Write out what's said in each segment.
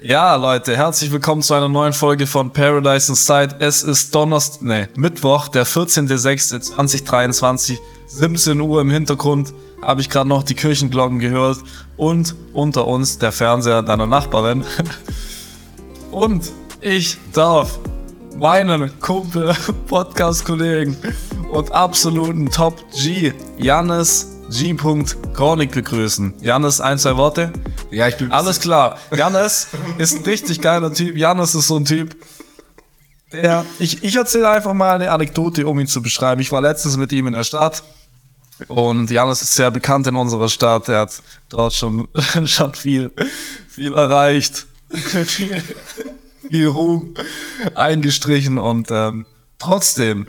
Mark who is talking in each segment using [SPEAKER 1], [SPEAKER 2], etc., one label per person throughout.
[SPEAKER 1] Ja, Leute, herzlich willkommen zu einer neuen Folge von Paradise Inside. Es ist Donnerstag, nee, Mittwoch, der 14.06.2023, 17 Uhr im Hintergrund habe ich gerade noch die Kirchenglocken gehört und unter uns der Fernseher deiner Nachbarin. Und ich darf meinen Kumpel, Podcast-Kollegen und absoluten Top-G, Jannis G. Kornik begrüßen. Jannis, ein, zwei Worte?
[SPEAKER 2] Ja, ich bin.
[SPEAKER 1] Alles klar. Jannis ist ein richtig geiler Typ. Jannis ist so ein Typ. Der, ich, ich erzähle einfach mal eine Anekdote, um ihn zu beschreiben. Ich war letztens mit ihm in der Stadt und Janus ist sehr bekannt in unserer Stadt. Er hat dort schon, schon viel, viel erreicht. viel Ruhm eingestrichen und ähm, trotzdem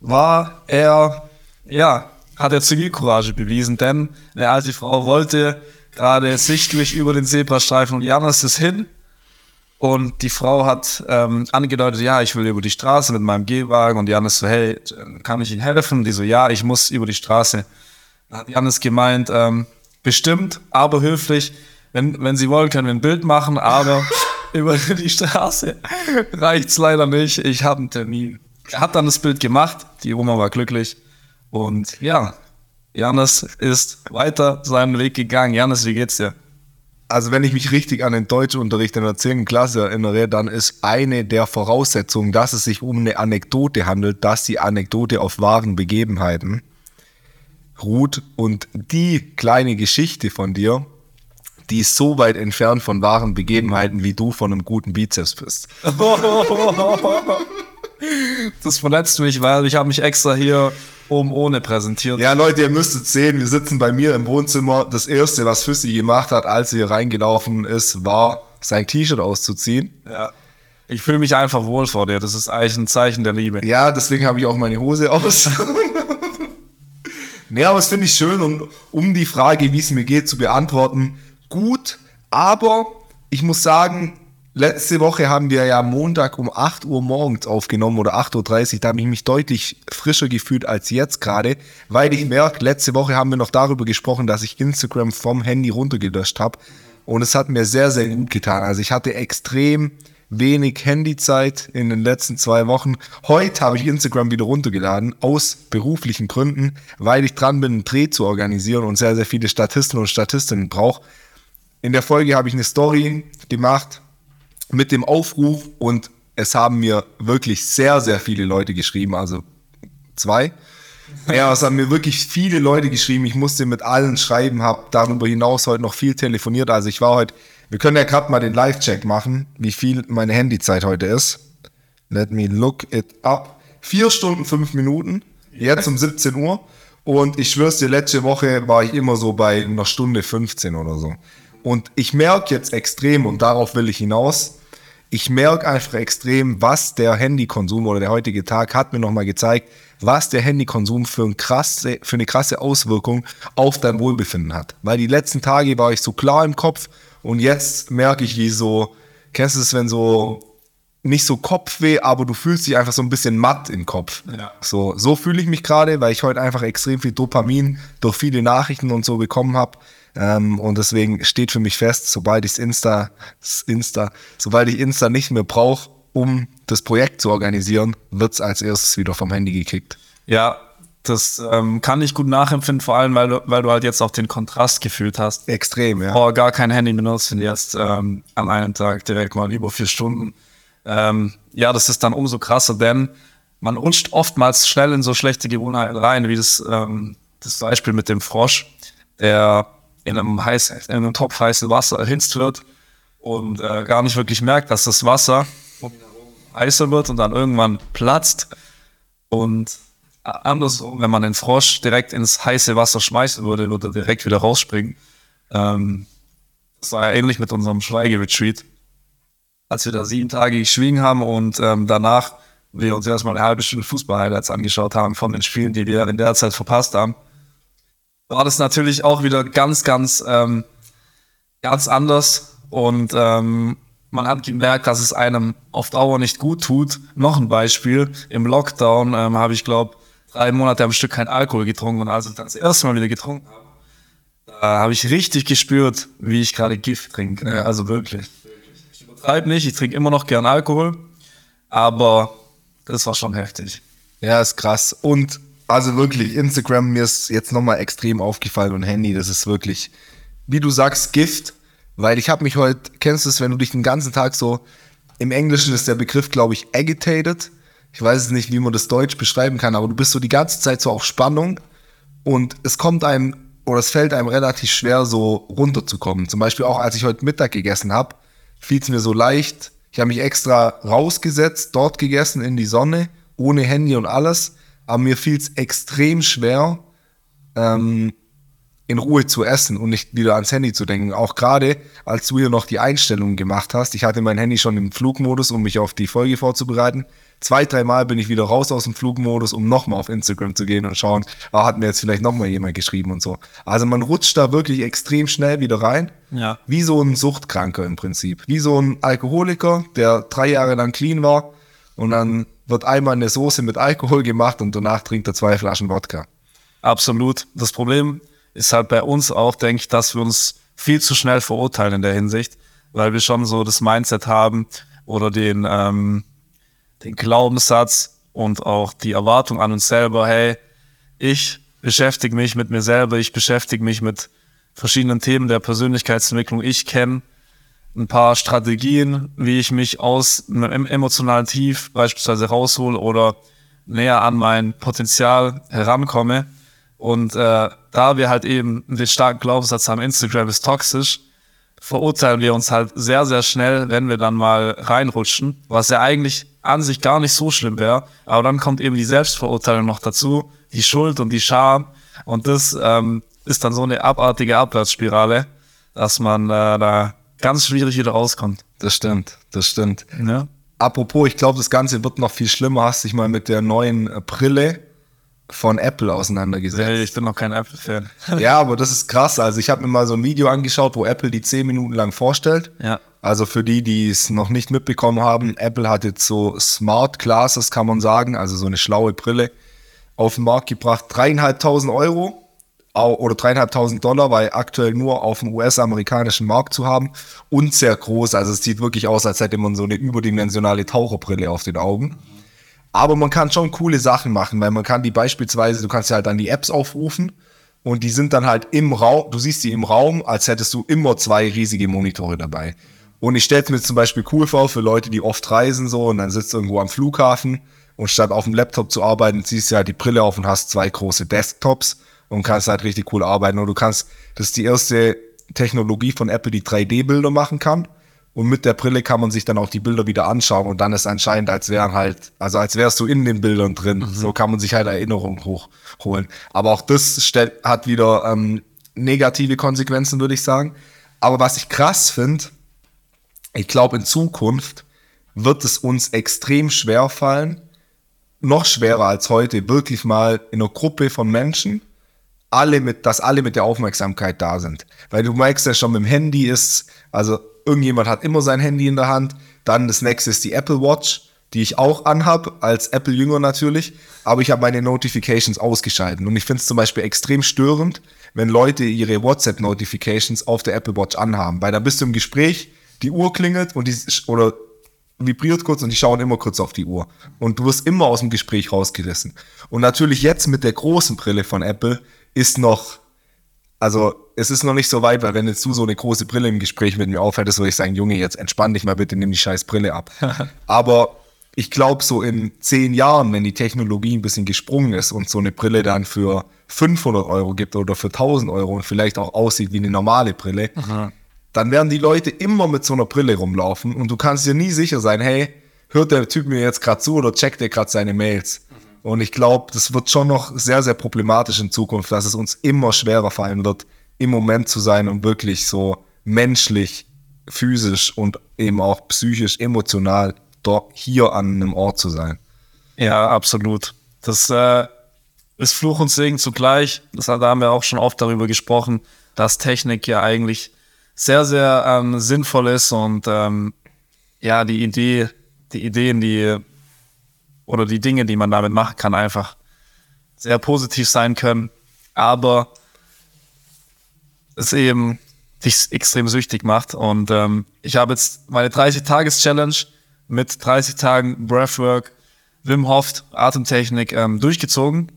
[SPEAKER 1] war er, ja, hat er Zivilcourage bewiesen, denn eine alte Frau wollte gerade sichtlich über den Zebrastreifen und Janus ist hin und die Frau hat ähm, angedeutet, ja, ich will über die Straße mit meinem Gehwagen. Und Janis so, hey, kann ich Ihnen helfen? Die so, ja, ich muss über die Straße. Dann hat Janis gemeint, ähm, bestimmt, aber höflich, wenn, wenn Sie wollen, können wir ein Bild machen, aber über die Straße reicht's leider nicht. Ich habe einen Termin. Er hat dann das Bild gemacht, die Oma war glücklich. Und ja, Janis ist weiter seinen Weg gegangen. Janis, wie geht's dir?
[SPEAKER 2] also wenn ich mich richtig an den Deutschunterricht in der 10. Klasse erinnere, dann ist eine der Voraussetzungen, dass es sich um eine Anekdote handelt, dass die Anekdote auf wahren Begebenheiten ruht. Und die kleine Geschichte von dir, die ist so weit entfernt von wahren Begebenheiten, wie du von einem guten Bizeps bist.
[SPEAKER 1] Das verletzt mich, weil ich habe mich extra hier oben ohne präsentiert.
[SPEAKER 2] Ja, Leute, ihr müsstet sehen, wir sitzen bei mir im Wohnzimmer. Das erste, was Füssi gemacht hat, als er hier reingelaufen ist, war sein T-Shirt auszuziehen.
[SPEAKER 1] Ja. Ich fühle mich einfach wohl vor dir. Das ist eigentlich ein Zeichen der Liebe.
[SPEAKER 2] Ja, deswegen habe ich auch meine Hose aus. nee, aber das finde ich schön und um die Frage, wie es mir geht, zu beantworten, gut, aber ich muss sagen, Letzte Woche haben wir ja Montag um 8 Uhr morgens aufgenommen oder 8.30 Uhr. Da habe ich mich deutlich frischer gefühlt als jetzt gerade, weil ich merke, letzte Woche haben wir noch darüber gesprochen, dass ich Instagram vom Handy runtergelöscht habe. Und es hat mir sehr, sehr gut getan. Also ich hatte extrem wenig Handyzeit in den letzten zwei Wochen. Heute habe ich Instagram wieder runtergeladen, aus beruflichen Gründen, weil ich dran bin, einen Dreh zu organisieren und sehr, sehr viele Statisten und Statistinnen brauche. In der Folge habe ich eine Story gemacht, mit dem Aufruf und es haben mir wirklich sehr, sehr viele Leute geschrieben, also zwei. Ja, es haben mir wirklich viele Leute geschrieben. Ich musste mit allen schreiben, habe darüber hinaus heute noch viel telefoniert. Also ich war heute, wir können ja gerade mal den Live-Check machen, wie viel meine Handyzeit heute ist. Let me look it up. Vier Stunden, fünf Minuten, jetzt um 17 Uhr. Und ich schwör's dir, letzte Woche war ich immer so bei einer Stunde 15 oder so. Und ich merke jetzt extrem, und darauf will ich hinaus, ich merke einfach extrem, was der Handykonsum oder der heutige Tag hat mir nochmal gezeigt, was der Handykonsum für, ein krasse, für eine krasse Auswirkung auf dein Wohlbefinden hat. Weil die letzten Tage war ich so klar im Kopf und jetzt merke ich, wie so, kennst du es, wenn so nicht so Kopfweh, aber du fühlst dich einfach so ein bisschen matt im Kopf. Ja. So, so fühle ich mich gerade, weil ich heute einfach extrem viel Dopamin durch viele Nachrichten und so bekommen habe. Ähm, und deswegen steht für mich fest, sobald ich Insta, Insta, sobald ich Insta nicht mehr brauche, um das Projekt zu organisieren, wird es als erstes wieder vom Handy gekickt.
[SPEAKER 1] Ja, das ähm, kann ich gut nachempfinden, vor allem, weil du, weil du halt jetzt auch den Kontrast gefühlt hast.
[SPEAKER 2] Extrem, ja.
[SPEAKER 1] Oh, gar kein Handy benutzt und jetzt ähm, an einem Tag direkt mal über vier Stunden. Ähm, ja, das ist dann umso krasser, denn man rutscht oftmals schnell in so schlechte Gewohnheiten rein, wie das, ähm, das Beispiel mit dem Frosch, der in einem, heiß, in einem Topf heißes Wasser erhitzt wird und äh, gar nicht wirklich merkt, dass das Wasser heißer wird und dann irgendwann platzt. Und andersrum, wenn man den Frosch direkt ins heiße Wasser schmeißen würde, würde er direkt wieder rausspringen. Ähm, das war ja ähnlich mit unserem Schweigeretreat. Als wir da sieben Tage geschwiegen haben und ähm, danach wir uns erstmal eine halbe Stunde Fußball-Highlights angeschaut haben von den Spielen, die wir in der Zeit verpasst haben, war das natürlich auch wieder ganz, ganz, ähm, ganz anders. Und ähm, man hat gemerkt, dass es einem auf Dauer nicht gut tut. Noch ein Beispiel. Im Lockdown ähm, habe ich, glaube drei Monate am Stück kein Alkohol getrunken. Und als ich dann das erste Mal wieder getrunken habe, da habe ich richtig gespürt, wie ich gerade Gift trinke. Ja. Also wirklich. übertreibe nicht, ich trinke immer noch gern Alkohol, aber das war schon heftig.
[SPEAKER 2] Ja, ist krass. Und also wirklich, Instagram, mir ist jetzt nochmal extrem aufgefallen und Handy, das ist wirklich, wie du sagst, Gift. Weil ich habe mich heute, kennst du es, wenn du dich den ganzen Tag so, im Englischen ist der Begriff, glaube ich, agitated. Ich weiß es nicht, wie man das Deutsch beschreiben kann, aber du bist so die ganze Zeit so auf Spannung und es kommt einem oder es fällt einem relativ schwer, so runterzukommen. Zum Beispiel auch, als ich heute Mittag gegessen habe, fiel es mir so leicht. Ich habe mich extra rausgesetzt, dort gegessen in die Sonne, ohne Handy und alles. Aber mir fiel es extrem schwer, ähm, in Ruhe zu essen und nicht wieder ans Handy zu denken. Auch gerade, als du hier noch die Einstellungen gemacht hast. Ich hatte mein Handy schon im Flugmodus, um mich auf die Folge vorzubereiten. Zwei, dreimal bin ich wieder raus aus dem Flugmodus, um nochmal auf Instagram zu gehen und schauen, ah, hat mir jetzt vielleicht nochmal jemand geschrieben und so. Also man rutscht da wirklich extrem schnell wieder rein.
[SPEAKER 1] Ja.
[SPEAKER 2] Wie so ein Suchtkranker im Prinzip. Wie so ein Alkoholiker, der drei Jahre lang clean war und dann wird einmal eine Soße mit Alkohol gemacht und danach trinkt er zwei Flaschen Wodka.
[SPEAKER 1] Absolut. Das Problem ist halt bei uns auch, denke ich, dass wir uns viel zu schnell verurteilen in der Hinsicht, weil wir schon so das Mindset haben oder den, ähm, den Glaubenssatz und auch die Erwartung an uns selber, hey, ich beschäftige mich mit mir selber, ich beschäftige mich mit verschiedenen Themen der Persönlichkeitsentwicklung. Ich kenne ein paar Strategien, wie ich mich aus einem emotionalen Tief beispielsweise raushol oder näher an mein Potenzial herankomme. Und äh, da wir halt eben den starken Glaubenssatz haben, Instagram ist toxisch, verurteilen wir uns halt sehr, sehr schnell, wenn wir dann mal reinrutschen, was ja eigentlich an sich gar nicht so schlimm wäre. Aber dann kommt eben die Selbstverurteilung noch dazu, die Schuld und die Scham. Und das ähm, ist dann so eine abartige Abwärtsspirale, dass man äh, da ganz schwierig wieder rauskommt.
[SPEAKER 2] Das stimmt, das stimmt.
[SPEAKER 1] Ja.
[SPEAKER 2] Apropos, ich glaube, das Ganze wird noch viel schlimmer. Hast dich mal mit der neuen Brille von Apple auseinandergesetzt?
[SPEAKER 1] Ich bin noch kein Apple-Fan.
[SPEAKER 2] ja, aber das ist krass. Also ich habe mir mal so ein Video angeschaut, wo Apple die zehn Minuten lang vorstellt.
[SPEAKER 1] Ja.
[SPEAKER 2] Also für die, die es noch nicht mitbekommen haben, Apple hat jetzt so Smart Glasses, kann man sagen, also so eine schlaue Brille auf den Markt gebracht. Dreieinhalbtausend Euro oder dreieinhalbtausend Dollar, weil aktuell nur auf dem US-amerikanischen Markt zu haben und sehr groß. Also es sieht wirklich aus, als hätte man so eine überdimensionale Taucherbrille auf den Augen. Aber man kann schon coole Sachen machen, weil man kann die beispielsweise, du kannst ja halt dann die Apps aufrufen und die sind dann halt im Raum, du siehst die im Raum, als hättest du immer zwei riesige Monitore dabei. Und ich stelle mir zum Beispiel cool vor für Leute, die oft reisen so und dann sitzt irgendwo am Flughafen und statt auf dem Laptop zu arbeiten, ziehst du halt die Brille auf und hast zwei große Desktops und kannst halt richtig cool arbeiten. Und du kannst, das ist die erste Technologie von Apple, die 3D-Bilder machen kann. Und mit der Brille kann man sich dann auch die Bilder wieder anschauen und dann ist anscheinend, als wären halt, also als wärst du in den Bildern drin. Mhm. So kann man sich halt Erinnerungen hochholen. Aber auch das stellt, hat wieder ähm, negative Konsequenzen, würde ich sagen. Aber was ich krass finde, ich glaube, in Zukunft wird es uns extrem schwer fallen, noch schwerer als heute, wirklich mal in einer Gruppe von Menschen alle mit, dass alle mit der Aufmerksamkeit da sind. Weil du merkst ja schon, mit dem Handy ist, also irgendjemand hat immer sein Handy in der Hand. Dann das nächste ist die Apple Watch, die ich auch anhab, als Apple-Jünger natürlich. Aber ich habe meine Notifications ausgeschalten. Und ich finde es zum Beispiel extrem störend, wenn Leute ihre WhatsApp-Notifications auf der Apple Watch anhaben. Weil da bist du im Gespräch, die Uhr klingelt und die, oder vibriert kurz und die schauen immer kurz auf die Uhr. Und du wirst immer aus dem Gespräch rausgerissen. Und natürlich jetzt mit der großen Brille von Apple ist noch, also es ist noch nicht so weit, weil wenn jetzt du so eine große Brille im Gespräch mit mir aufhältst, würde ich sagen, Junge, jetzt entspann dich mal bitte, nimm die scheiß Brille ab. Aber ich glaube, so in zehn Jahren, wenn die Technologie ein bisschen gesprungen ist und so eine Brille dann für 500 Euro gibt oder für 1000 Euro und vielleicht auch aussieht wie eine normale Brille, Aha. dann werden die Leute immer mit so einer Brille rumlaufen und du kannst dir nie sicher sein, hey, hört der Typ mir jetzt gerade zu oder checkt er gerade seine Mails? Und ich glaube, das wird schon noch sehr, sehr problematisch in Zukunft, dass es uns immer schwerer fallen wird, im Moment zu sein und wirklich so menschlich, physisch und eben auch psychisch, emotional dort hier an einem Ort zu sein.
[SPEAKER 1] Ja, absolut. Das äh, ist Fluch und Segen zugleich. Das, da haben wir auch schon oft darüber gesprochen, dass Technik ja eigentlich sehr, sehr ähm, sinnvoll ist und ähm, ja, die Idee, die Ideen, die oder die Dinge, die man damit machen kann, einfach sehr positiv sein können. Aber es eben dich extrem süchtig macht. Und ähm, ich habe jetzt meine 30-Tages-Challenge mit 30 Tagen Breathwork, Wim Hof, Atemtechnik ähm, durchgezogen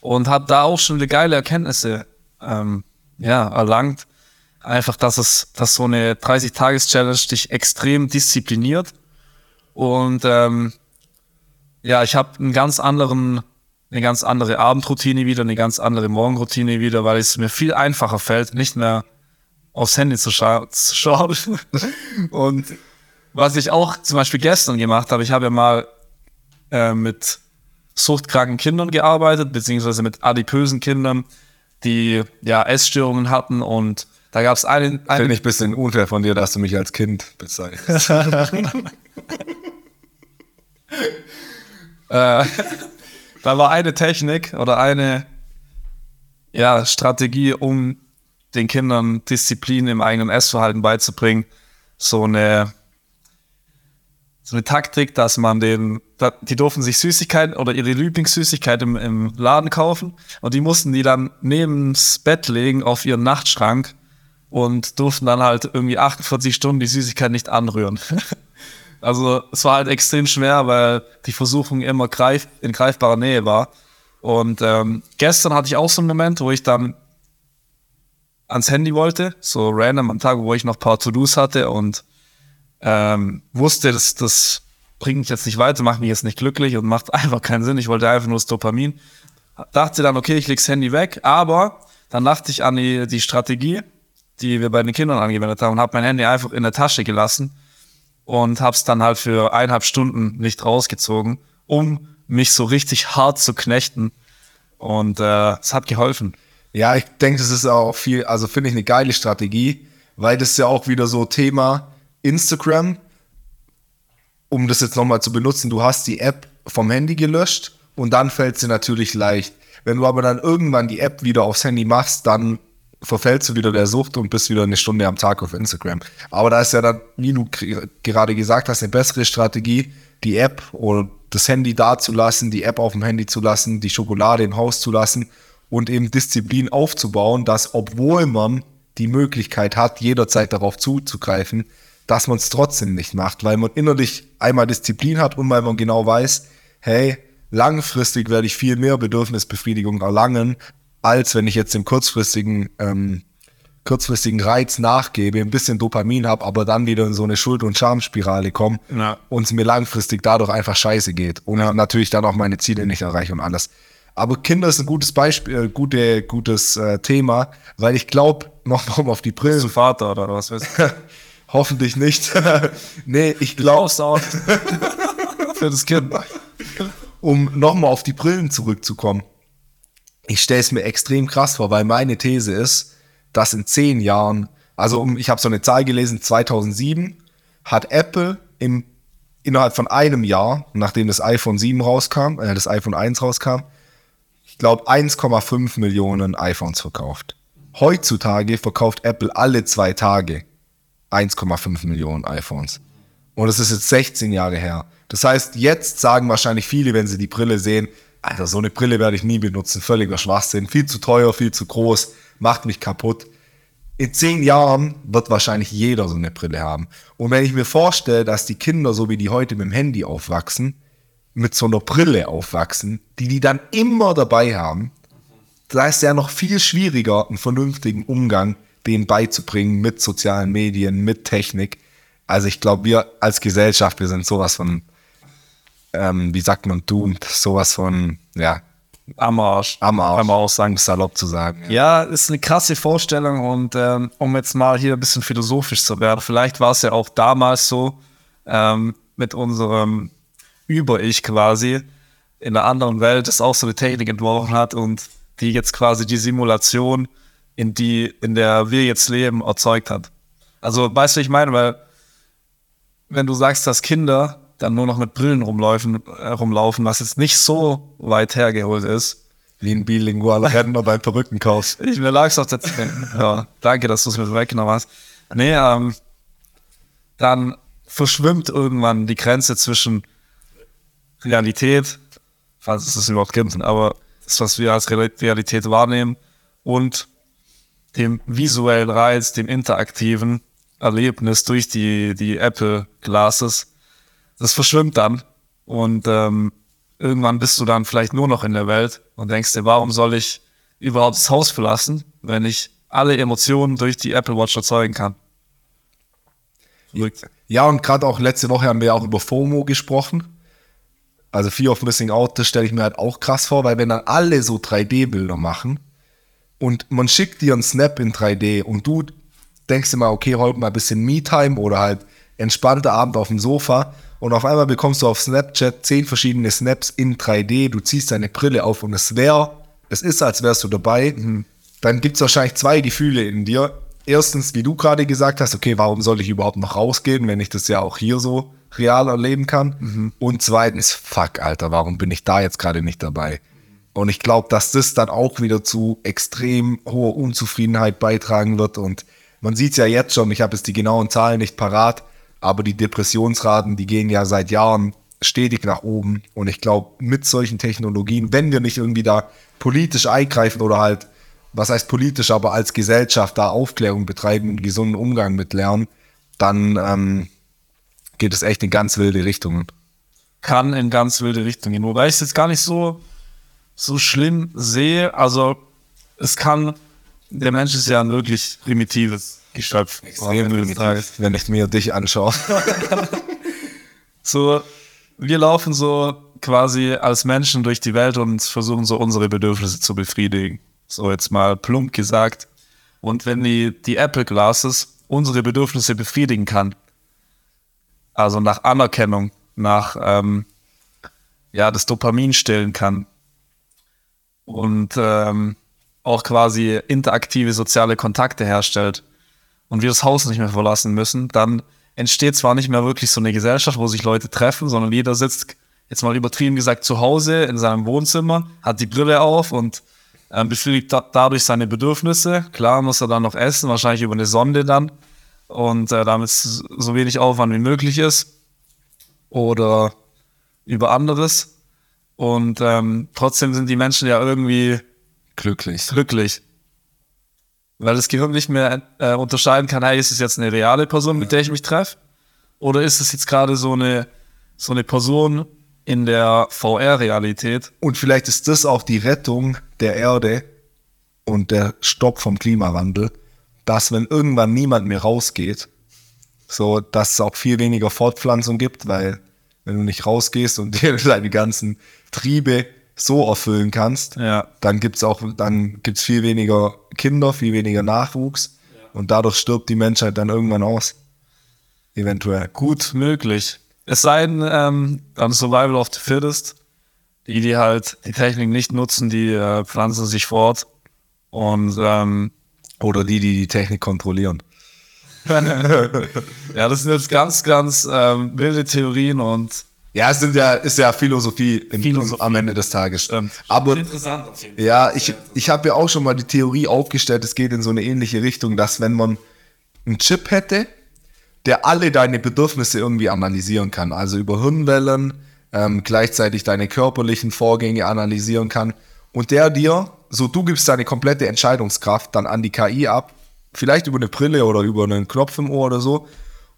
[SPEAKER 1] und habe da auch schon eine geile Erkenntnisse ähm, ja, erlangt. Einfach, dass es, dass so eine 30-Tages-Challenge dich extrem diszipliniert. Und ähm, ja, ich habe einen ganz anderen, eine ganz andere Abendroutine wieder, eine ganz andere Morgenroutine wieder, weil es mir viel einfacher fällt, nicht mehr aufs Handy zu, scha zu schauen. Und was ich auch zum Beispiel gestern gemacht habe, ich habe ja mal äh, mit suchtkranken Kindern gearbeitet, beziehungsweise mit adipösen Kindern, die ja Essstörungen hatten und da gab es einen.
[SPEAKER 2] eine Finde ich ein bisschen unfair von dir, dass du mich als Kind bezeichnest.
[SPEAKER 1] äh, da war eine Technik oder eine ja, Strategie, um den Kindern Disziplin im eigenen Essverhalten beizubringen. So eine so eine Taktik, dass man den, die durften sich Süßigkeiten oder ihre Lieblingssüßigkeit im, im Laden kaufen und die mussten die dann neben's Bett legen auf ihren Nachtschrank und durften dann halt irgendwie 48 Stunden die Süßigkeit nicht anrühren. also es war halt extrem schwer, weil die Versuchung immer greif, in greifbarer Nähe war. Und ähm, gestern hatte ich auch so einen Moment, wo ich dann ans Handy wollte, so random am Tag, wo ich noch paar To-Dos hatte und ähm, wusste, dass das bringt mich jetzt nicht weiter, macht mich jetzt nicht glücklich und macht einfach keinen Sinn. Ich wollte einfach nur das Dopamin. Dachte dann, okay, ich leg's Handy weg, aber dann dachte ich an die, die Strategie, die wir bei den Kindern angewendet haben und habe mein Handy einfach in der Tasche gelassen und habe es dann halt für eineinhalb Stunden nicht rausgezogen, um mich so richtig hart zu knechten. Und äh, es hat geholfen.
[SPEAKER 2] Ja, ich denke, das ist auch viel, also finde ich eine geile Strategie, weil das ja auch wieder so Thema, Instagram, um das jetzt nochmal zu benutzen, du hast die App vom Handy gelöscht und dann fällt sie natürlich leicht. Wenn du aber dann irgendwann die App wieder aufs Handy machst, dann verfällst du wieder der Sucht und bist wieder eine Stunde am Tag auf Instagram. Aber da ist ja dann, wie du gerade gesagt hast, eine bessere Strategie, die App oder das Handy da zu lassen, die App auf dem Handy zu lassen, die Schokolade im Haus zu lassen und eben Disziplin aufzubauen, dass obwohl man die Möglichkeit hat, jederzeit darauf zuzugreifen, dass man es trotzdem nicht macht, weil man innerlich einmal Disziplin hat und weil man genau weiß, hey, langfristig werde ich viel mehr Bedürfnisbefriedigung erlangen, als wenn ich jetzt dem kurzfristigen, ähm, kurzfristigen Reiz nachgebe, ein bisschen Dopamin habe, aber dann wieder in so eine Schuld- und Schamspirale komme ja. und es mir langfristig dadurch einfach scheiße geht und ja. natürlich dann auch meine Ziele nicht erreiche und alles. Aber Kinder ist ein gutes Beispiel, äh, gute, gutes äh, Thema, weil ich glaube, nochmal auf die Brillen. Bist
[SPEAKER 1] du Vater oder was weißt du?
[SPEAKER 2] Hoffentlich nicht. nee, ich glaube.
[SPEAKER 1] Für das Kind.
[SPEAKER 2] Um nochmal auf die Brillen zurückzukommen. Ich stelle es mir extrem krass vor, weil meine These ist, dass in zehn Jahren, also ich habe so eine Zahl gelesen, 2007 hat Apple im, innerhalb von einem Jahr, nachdem das iPhone 7 rauskam, äh, das iPhone 1 rauskam, ich glaube 1,5 Millionen iPhones verkauft. Heutzutage verkauft Apple alle zwei Tage 1,5 Millionen iPhones. Und das ist jetzt 16 Jahre her. Das heißt, jetzt sagen wahrscheinlich viele, wenn sie die Brille sehen, Alter, so eine Brille werde ich nie benutzen, völliger Schwachsinn, viel zu teuer, viel zu groß, macht mich kaputt. In zehn Jahren wird wahrscheinlich jeder so eine Brille haben. Und wenn ich mir vorstelle, dass die Kinder, so wie die heute mit dem Handy aufwachsen, mit so einer Brille aufwachsen, die die dann immer dabei haben, da ist ja noch viel schwieriger, einen vernünftigen Umgang denen beizubringen mit sozialen Medien, mit Technik. Also ich glaube, wir als Gesellschaft, wir sind sowas von, ähm, wie sagt man, doomed, sowas von, ja,
[SPEAKER 1] am Arsch.
[SPEAKER 2] Am Arsch. Kann man auch sagen, salopp zu sagen.
[SPEAKER 1] Ja, ja ist eine krasse Vorstellung und ähm, um jetzt mal hier ein bisschen philosophisch zu werden, vielleicht war es ja auch damals so ähm, mit unserem Über-Ich quasi in einer anderen Welt, das auch so eine Technik entworfen hat und die jetzt quasi die Simulation in die, in der wir jetzt leben, erzeugt hat. Also, weißt du, ich meine, weil, wenn du sagst, dass Kinder dann nur noch mit Brillen rumlaufen, äh, rumlaufen was jetzt nicht so weit hergeholt ist.
[SPEAKER 2] Wie ein bilingualer Rentner beim Perückenkauf.
[SPEAKER 1] Ich mir lag's auf der Ja, danke, dass du es mir weggenommen hast. Nee, ähm, dann verschwimmt irgendwann die Grenze zwischen Realität, falls es das überhaupt gibt, aber das, was wir als Realität wahrnehmen, und dem visuellen Reiz, dem interaktiven Erlebnis durch die, die Apple Glasses, das verschwimmt dann. Und ähm, irgendwann bist du dann vielleicht nur noch in der Welt und denkst dir, warum soll ich überhaupt das Haus verlassen, wenn ich alle Emotionen durch die Apple Watch erzeugen kann?
[SPEAKER 2] Ja, und gerade auch letzte Woche haben wir auch über FOMO gesprochen. Also Fear of Missing Out, das stelle ich mir halt auch krass vor, weil wenn dann alle so 3D-Bilder machen und man schickt dir einen Snap in 3D und du denkst dir mal, okay, heute mal ein bisschen Me-Time oder halt entspannter Abend auf dem Sofa und auf einmal bekommst du auf Snapchat zehn verschiedene Snaps in 3D, du ziehst deine Brille auf und es wäre, es ist, als wärst du dabei, mhm. dann gibt es wahrscheinlich zwei Gefühle in dir. Erstens, wie du gerade gesagt hast, okay, warum soll ich überhaupt noch rausgehen, wenn ich das ja auch hier so real erleben kann. Mhm. Und zweitens, fuck, Alter, warum bin ich da jetzt gerade nicht dabei? Und ich glaube, dass das dann auch wieder zu extrem hoher Unzufriedenheit beitragen wird. Und man sieht es ja jetzt schon, ich habe jetzt die genauen Zahlen nicht parat, aber die Depressionsraten, die gehen ja seit Jahren stetig nach oben. Und ich glaube, mit solchen Technologien, wenn wir nicht irgendwie da politisch eingreifen oder halt, was heißt politisch, aber als Gesellschaft da Aufklärung betreiben und gesunden Umgang mit lernen, dann ähm, geht es echt in ganz wilde Richtungen.
[SPEAKER 1] Kann in ganz wilde Richtungen gehen. Wobei ich es jetzt gar nicht so, so schlimm sehe. Also es kann, der Mensch ist ja ein wirklich primitives Geschöpf.
[SPEAKER 2] Wenn ich mir dich anschaue.
[SPEAKER 1] so, wir laufen so quasi als Menschen durch die Welt und versuchen so unsere Bedürfnisse zu befriedigen. So jetzt mal plump gesagt. Und wenn die, die Apple Glasses unsere Bedürfnisse befriedigen kann, also nach Anerkennung, nach ähm, ja, das Dopamin stillen kann und ähm, auch quasi interaktive soziale Kontakte herstellt und wir das Haus nicht mehr verlassen müssen, dann entsteht zwar nicht mehr wirklich so eine Gesellschaft, wo sich Leute treffen, sondern jeder sitzt, jetzt mal übertrieben gesagt, zu Hause in seinem Wohnzimmer, hat die Brille auf und ähm, befriedigt da dadurch seine Bedürfnisse. Klar muss er dann noch essen, wahrscheinlich über eine Sonde dann und äh, damit so wenig Aufwand wie möglich ist oder über anderes. Und ähm, trotzdem sind die Menschen ja irgendwie
[SPEAKER 2] glücklich.
[SPEAKER 1] glücklich. Weil das Gehirn nicht mehr äh, unterscheiden kann, hey, ist es jetzt eine reale Person, mit der ich mich treffe? Oder ist es jetzt gerade so eine, so eine Person in der VR-Realität?
[SPEAKER 2] Und vielleicht ist das auch die Rettung der Erde und der Stopp vom Klimawandel, dass wenn irgendwann niemand mehr rausgeht, so dass es auch viel weniger Fortpflanzung gibt, weil wenn du nicht rausgehst und dir deine ganzen Triebe so erfüllen kannst,
[SPEAKER 1] ja.
[SPEAKER 2] dann gibt's auch, dann gibt's viel weniger Kinder, viel weniger Nachwuchs ja. und dadurch stirbt die Menschheit dann irgendwann aus. Eventuell.
[SPEAKER 1] Gut möglich. Es sei denn, ähm, dann Survival of the Fittest, die, die halt die Technik nicht nutzen, die äh, pflanzen sich fort und ähm,
[SPEAKER 2] oder die, die die Technik kontrollieren.
[SPEAKER 1] ja, das sind jetzt ganz, ganz ähm, wilde Theorien und
[SPEAKER 2] ja, es sind ja, ist ja Philosophie, im, Philosophie. am Ende des Tages. Stimmt. Aber interessant ja, ich, ich habe ja auch schon mal die Theorie aufgestellt, es geht in so eine ähnliche Richtung, dass wenn man einen Chip hätte, der alle deine Bedürfnisse irgendwie analysieren kann, also über Hirnwellen, ähm, gleichzeitig deine körperlichen Vorgänge analysieren kann und der dir so du gibst deine komplette Entscheidungskraft dann an die KI ab, vielleicht über eine Brille oder über einen Knopf im Ohr oder so,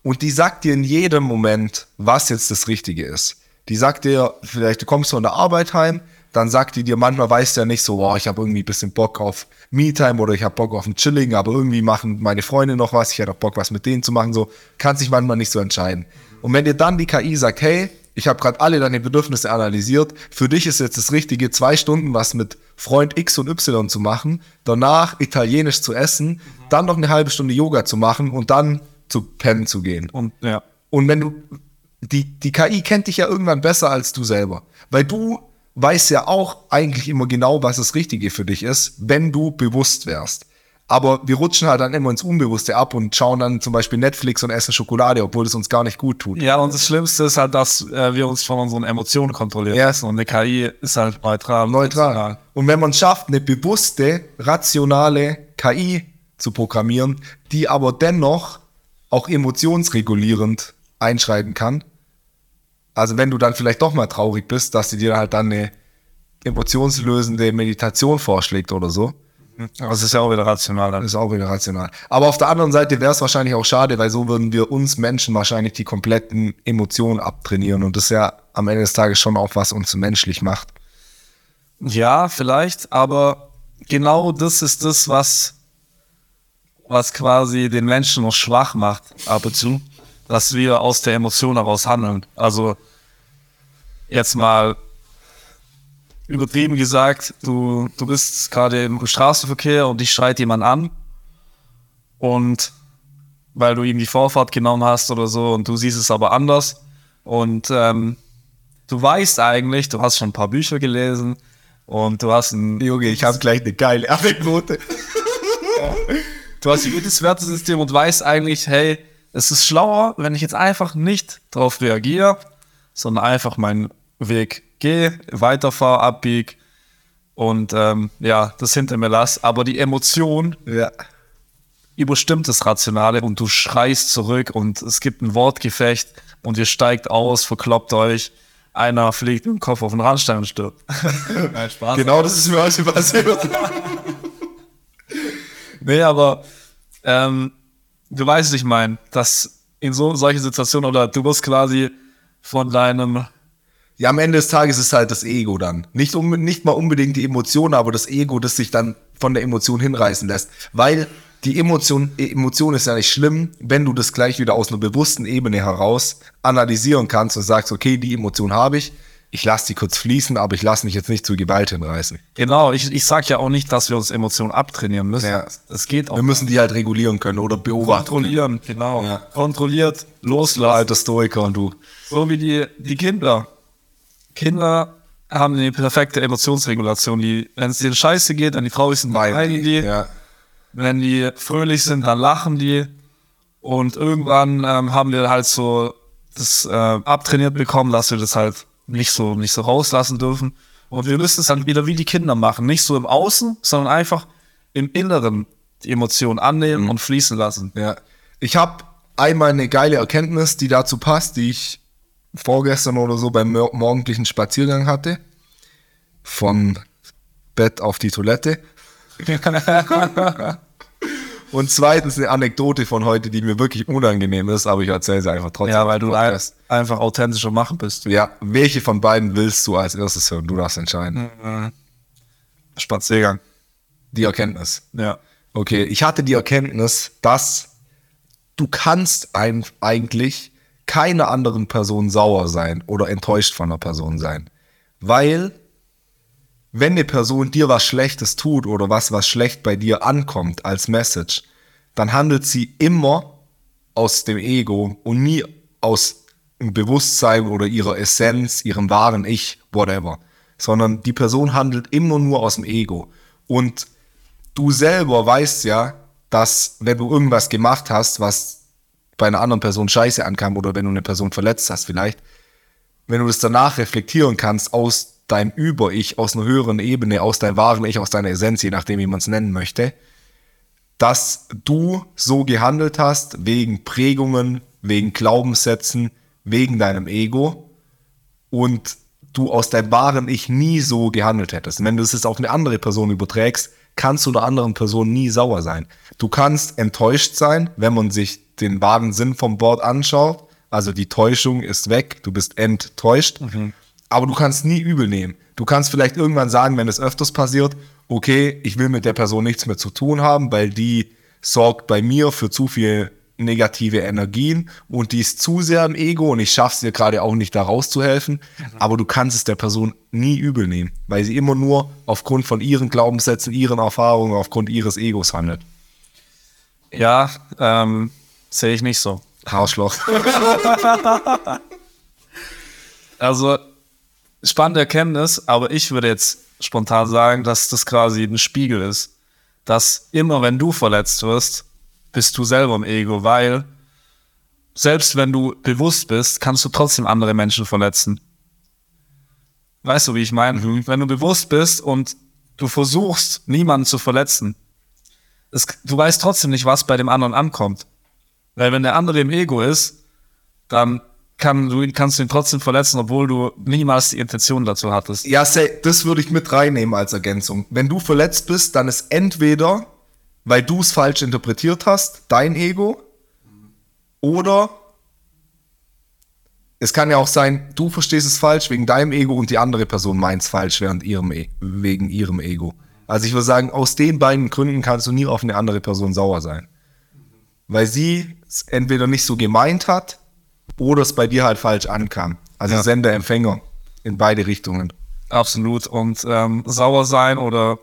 [SPEAKER 2] und die sagt dir in jedem Moment, was jetzt das Richtige ist. Die sagt dir, vielleicht du kommst von der Arbeit heim, dann sagt die dir, manchmal weißt du ja nicht so, boah, ich habe irgendwie ein bisschen Bock auf Me-Time oder ich habe Bock auf ein Chilling, aber irgendwie machen meine Freunde noch was, ich hätte auch Bock, was mit denen zu machen, so, kann sich manchmal nicht so entscheiden. Und wenn dir dann die KI sagt, hey, ich habe gerade alle deine Bedürfnisse analysiert. Für dich ist jetzt das Richtige, zwei Stunden was mit Freund X und Y zu machen, danach italienisch zu essen, dann noch eine halbe Stunde Yoga zu machen und dann zu pennen zu gehen.
[SPEAKER 1] Und, ja.
[SPEAKER 2] und wenn du, die, die KI kennt dich ja irgendwann besser als du selber, weil du weißt ja auch eigentlich immer genau, was das Richtige für dich ist, wenn du bewusst wärst. Aber wir rutschen halt dann immer ins Unbewusste ab und schauen dann zum Beispiel Netflix und essen Schokolade, obwohl es uns gar nicht gut tut.
[SPEAKER 1] Ja, und das Schlimmste ist halt, dass äh, wir uns von unseren Emotionen kontrollieren
[SPEAKER 2] ja.
[SPEAKER 1] Und eine KI ist halt neutral.
[SPEAKER 2] Neutral. Und wenn man schafft, eine bewusste, rationale KI zu programmieren, die aber dennoch auch emotionsregulierend einschreiten kann, also wenn du dann vielleicht doch mal traurig bist, dass sie dir halt dann eine emotionslösende Meditation vorschlägt oder so,
[SPEAKER 1] Aber es ist ja auch wieder rational dann.
[SPEAKER 2] ist auch wieder rational. Aber auf der anderen Seite wäre es wahrscheinlich auch schade, weil so würden wir uns Menschen wahrscheinlich die kompletten Emotionen abtrainieren. Und das ist ja am Ende des Tages schon auch, was uns menschlich macht.
[SPEAKER 1] Ja, vielleicht, aber genau das ist das, was, was quasi den Menschen noch schwach macht, ab und zu, dass wir aus der Emotion heraus handeln. Also jetzt mal übertrieben gesagt, du, du bist gerade im Straßenverkehr und dich schreit jemand an und weil du ihm die Vorfahrt genommen hast oder so und du siehst es aber anders und ähm, du weißt eigentlich, du hast schon ein paar Bücher gelesen und du hast ein
[SPEAKER 2] Junge, ich habe gleich eine geile Anekdote.
[SPEAKER 1] Du hast ein gutes Wertesystem und weißt eigentlich, hey, es ist schlauer, wenn ich jetzt einfach nicht darauf reagiere, sondern einfach meinen Weg gehe, weiterfahre, abbieg und ähm, ja, das hinter mir lass. Aber die Emotion
[SPEAKER 2] Ja.
[SPEAKER 1] überstimmt das Rationale und du schreist zurück und es gibt ein Wortgefecht und ihr steigt aus, verkloppt euch. Einer fliegt mit dem Kopf auf den Randstein und stirbt. Nein, Spaß.
[SPEAKER 2] Genau das ist mir heute passiert.
[SPEAKER 1] Nee, aber ähm, du weißt, was ich meine, dass in so solche Situationen oder du wirst quasi von deinem
[SPEAKER 2] Ja, am Ende des Tages ist halt das Ego dann. Nicht, um, nicht mal unbedingt die Emotion, aber das Ego, das sich dann von der Emotion hinreißen lässt. Weil die Emotion, Emotion ist ja nicht schlimm, wenn du das gleich wieder aus einer bewussten Ebene heraus analysieren kannst und sagst, okay, die Emotion habe ich, ich lasse die kurz fließen, aber ich lasse mich jetzt nicht zu Gewalt hinreißen.
[SPEAKER 1] Genau, ich, ich sag ja auch nicht, dass wir uns Emotionen abtrainieren müssen.
[SPEAKER 2] Ja.
[SPEAKER 1] Das geht auch.
[SPEAKER 2] Wir müssen die halt regulieren können oder beobachten.
[SPEAKER 1] kontrollieren, genau.
[SPEAKER 2] Ja.
[SPEAKER 1] Kontrolliert, loslassen.
[SPEAKER 2] Alter Stoiker und du.
[SPEAKER 1] So wie die, die Kinder. Kinder haben eine perfekte Emotionsregulation. Die, wenn es denen scheiße geht, wenn die traurig sind, dann weinen die.
[SPEAKER 2] Ja.
[SPEAKER 1] Wenn die fröhlich sind, dann lachen die. Und irgendwann ähm, haben wir halt so das äh, abtrainiert bekommen, dass wir das halt nicht so, nicht so rauslassen dürfen. Und wir müssen es dann wieder wie die Kinder machen. Nicht so im Außen, sondern einfach im Inneren die Emotionen annehmen und fließen lassen.
[SPEAKER 2] Ja. Ich habe einmal eine geile Erkenntnis, die dazu passt, die ich vorgestern oder so beim mor- morgendlichen Spaziergang hatte. Vom Bett auf die Toilette. Und zweitens eine Anekdote von heute, die mir wirklich unangenehm ist, aber ich erzähle sie einfach trotzdem.
[SPEAKER 1] Ja, weil du ein, einfach authentischer machen bist.
[SPEAKER 2] Ja, welche von beiden willst du als erstes hören? Du darfst entscheiden.
[SPEAKER 1] Spaziergang.
[SPEAKER 2] Die Erkenntnis.
[SPEAKER 1] Ja.
[SPEAKER 2] Okay, ich hatte die Erkenntnis, dass du kannst ein, eigentlich keiner anderen Person sauer sein oder enttäuscht von einer Person sein. Weil, wenn eine Person dir was Schlechtes tut oder was, was schlecht bei dir ankommt als Message, dann handelt sie immer aus dem Ego und nie aus dem Bewusstsein oder ihrer Essenz, ihrem wahren Ich, whatever. Sondern die Person handelt immer nur aus dem Ego. Und du selber weißt ja, dass wenn du irgendwas gemacht hast, was bei einer anderen Person scheiße ankam oder wenn du eine Person verletzt hast vielleicht, wenn du das danach reflektieren kannst aus deinem Über-Ich, aus einer höheren Ebene, aus deinem wahren Ich, aus deiner Essenz, je nachdem, wie man es nennen möchte, dass du so gehandelt hast wegen Prägungen, wegen Glaubenssätzen, wegen deinem Ego und du aus deinem wahren Ich nie so gehandelt hättest. Und wenn du es jetzt auf eine andere Person überträgst, kannst du einer anderen Person nie sauer sein. Du kannst enttäuscht sein, wenn man sich den wahren Sinn vom Wort anschaut. Also die Täuschung ist weg, du bist enttäuscht. Aber du kannst nie übel nehmen. Du kannst vielleicht irgendwann sagen, wenn es öfters passiert, okay, ich will mit der Person nichts mehr zu tun haben, weil die sorgt bei mir für zu viel negative Energien und die ist zu sehr im Ego und ich schaffe es dir gerade auch nicht da rauszuhelfen, aber du kannst es der Person nie übel nehmen, weil sie immer nur aufgrund von ihren Glaubenssätzen, ihren Erfahrungen, aufgrund ihres Egos handelt.
[SPEAKER 1] Ja, ähm, sehe ich nicht so.
[SPEAKER 2] Arschloch.
[SPEAKER 1] Also, spannende Erkenntnis, aber ich würde jetzt spontan sagen, dass das quasi ein Spiegel ist. Dass immer, wenn du verletzt wirst, bist du selber im Ego, weil selbst wenn du bewusst bist, kannst du trotzdem andere Menschen verletzen. Weißt du, wie ich meine? Wenn du bewusst bist und du versuchst, niemanden zu verletzen, es, du weißt trotzdem nicht, was bei dem anderen ankommt. Weil wenn der andere im Ego ist, dann kann, du kannst ihn trotzdem verletzen, obwohl du niemals die Intention dazu hattest.
[SPEAKER 2] Ja, das würde ich mit reinnehmen als Ergänzung. Wenn du verletzt bist, dann ist entweder, weil du es falsch interpretiert hast, dein Ego, oder es kann ja auch sein, du verstehst es falsch wegen deinem Ego und die andere Person meint es falsch während ihrem e wegen ihrem Ego. Also ich würde sagen, aus den beiden Gründen kannst du nie auf eine andere Person sauer sein. Weil sie es entweder nicht so gemeint hat oder es bei dir halt falsch ankam. Also
[SPEAKER 1] Ja.
[SPEAKER 2] Sender, Empfänger in beide Richtungen.
[SPEAKER 1] Absolut. Und ähm, sauer sein oder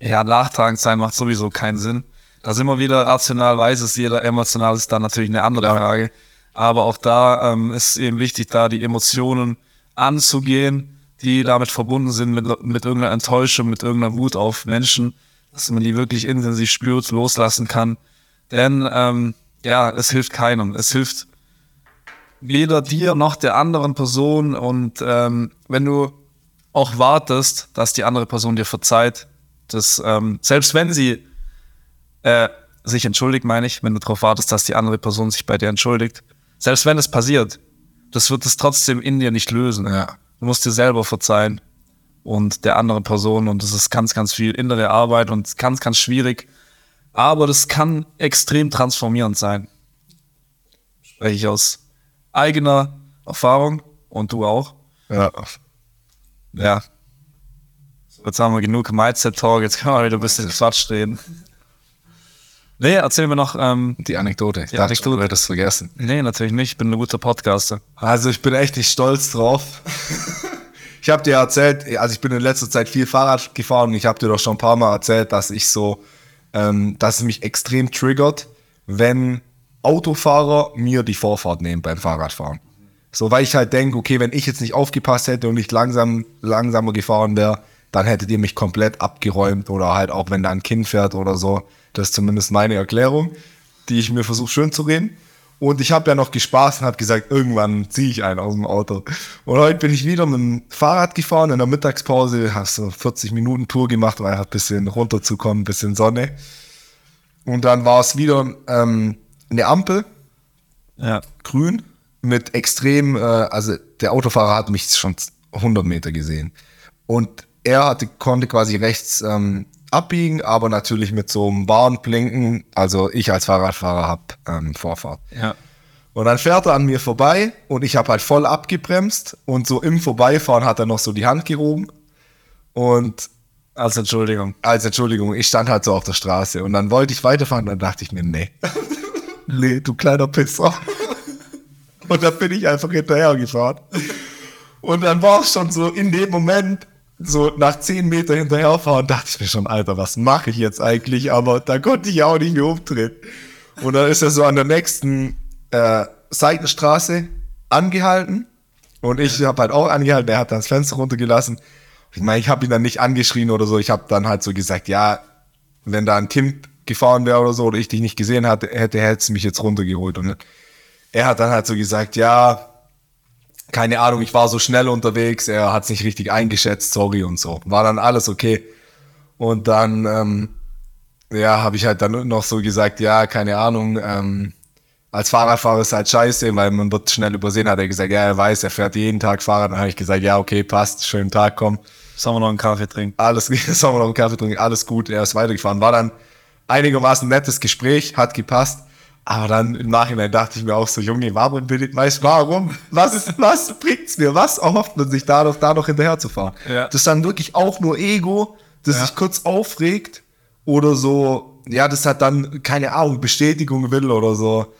[SPEAKER 1] ja, nachtragend sein macht sowieso keinen Sinn. Da sind wir wieder rational, weiß es jeder, emotional ist dann natürlich eine andere Frage. Aber auch da ähm, ist eben wichtig, da die Emotionen anzugehen, die damit verbunden sind mit, mit irgendeiner Enttäuschung, mit irgendeiner Wut auf Menschen, dass man die wirklich intensiv spürt, loslassen kann. Denn ähm, ja, es hilft keinem. Es hilft weder dir noch der anderen Person. Und ähm, wenn du auch wartest, dass die andere Person dir verzeiht, dass ähm, selbst wenn sie äh, sich entschuldigt, meine ich, wenn du darauf wartest, dass die andere Person sich bei dir entschuldigt, selbst wenn es passiert, das wird es trotzdem in dir nicht lösen.
[SPEAKER 2] Ja.
[SPEAKER 1] Du musst dir selber verzeihen und der anderen Person und das ist ganz, ganz viel innere Arbeit und ganz, ganz schwierig. Aber das kann extrem transformierend sein. Spreche ich aus eigener Erfahrung und du auch.
[SPEAKER 2] Ja.
[SPEAKER 1] Ja. Jetzt haben wir genug Mindset-Talk, jetzt können wir wieder ein bisschen Quatsch reden. Nee, erzähl mir noch, ähm,
[SPEAKER 2] Die Anekdote. Ich
[SPEAKER 1] Die
[SPEAKER 2] dachte,
[SPEAKER 1] Anekdote.
[SPEAKER 2] du hättest vergessen.
[SPEAKER 1] nee, natürlich nicht, ich bin ein guter Podcaster.
[SPEAKER 2] Also ich bin echt nicht stolz drauf. ich habe dir erzählt, also ich bin in letzter Zeit viel Fahrrad gefahren und ich habe dir doch schon ein paar Mal erzählt, dass ich so, ähm, dass es mich extrem triggert, wenn Autofahrer mir die Vorfahrt nehmen beim Fahrradfahren. So, weil ich halt denke, okay, wenn ich jetzt nicht aufgepasst hätte und nicht langsam, langsamer gefahren wäre, dann hättet ihr mich komplett abgeräumt oder halt auch wenn da ein Kind fährt oder so. Das ist zumindest meine Erklärung, die ich mir versuche schön zu reden. Und ich habe ja noch gespaßt und habe gesagt, irgendwann ziehe ich einen aus dem Auto. Und heute bin ich wieder mit dem Fahrrad gefahren in der Mittagspause, hast so 40 Minuten Tour gemacht, um einfach ein bisschen runterzukommen, ein bisschen Sonne. Und dann war es wieder ähm, eine Ampel,
[SPEAKER 1] Ja.
[SPEAKER 2] grün, mit extrem, äh, also der Autofahrer hat mich schon 100 Meter gesehen. Und er hatte, konnte quasi rechts ähm, abbiegen, aber natürlich mit so einem Warnblinken. Also ich als Fahrradfahrer habe ähm, Vorfahrt.
[SPEAKER 1] Ja.
[SPEAKER 2] Und dann fährt er an mir vorbei und ich habe halt voll abgebremst und so im Vorbeifahren hat er noch so die Hand gehoben. Und
[SPEAKER 1] Als Entschuldigung.
[SPEAKER 2] als Entschuldigung, ich stand halt so auf der Straße und dann wollte ich weiterfahren, dann dachte ich mir, nee. nee, du kleiner Pisser. Und dann bin ich einfach hinterher gefahren. Und dann war es schon so in dem Moment, so nach zehn Meter hinterherfahren, dachte ich mir schon, Alter, was mache ich jetzt eigentlich? Aber da konnte ich auch nicht mehr umdrehen. Und dann ist er so an der nächsten äh, Seitenstraße angehalten. Und ich habe halt auch angehalten, er hat dann das Fenster runtergelassen. Ich meine, ich habe ihn dann nicht angeschrien oder so. Ich habe dann halt so gesagt, ja, wenn da ein Kind gefahren wäre oder so oder ich dich nicht gesehen hatte, hätte, hätte es mich jetzt runtergeholt. Und er hat dann halt so gesagt, ja, keine Ahnung, ich war so schnell unterwegs, er hat es nicht richtig eingeschätzt, sorry und so. War dann alles okay. Und dann, ähm, ja, habe ich halt dann noch so gesagt, ja, keine Ahnung, ähm, als Fahrradfahrer ist halt scheiße, weil man wird schnell übersehen, hat er gesagt, ja, er weiß, er fährt jeden Tag Fahrrad. Dann habe ich gesagt, ja, okay, passt, schönen Tag, komm.
[SPEAKER 1] Sollen wir noch einen Kaffee trinken?
[SPEAKER 2] Alles, sollen wir noch einen Kaffee trinken, alles gut, er ist weitergefahren. War dann einigermaßen nettes Gespräch, hat gepasst. Aber dann im Nachhinein dachte ich mir auch so, Junge, warum bin ich, weißt, warum? Was was bringt's mir? Was erhofft man sich dadurch, da noch hinterher zu fahren?
[SPEAKER 1] Ja.
[SPEAKER 2] Das ist dann wirklich auch nur Ego, das
[SPEAKER 1] Ja.
[SPEAKER 2] sich kurz aufregt oder so, ja, das hat dann, keine Ahnung, Bestätigung will oder so.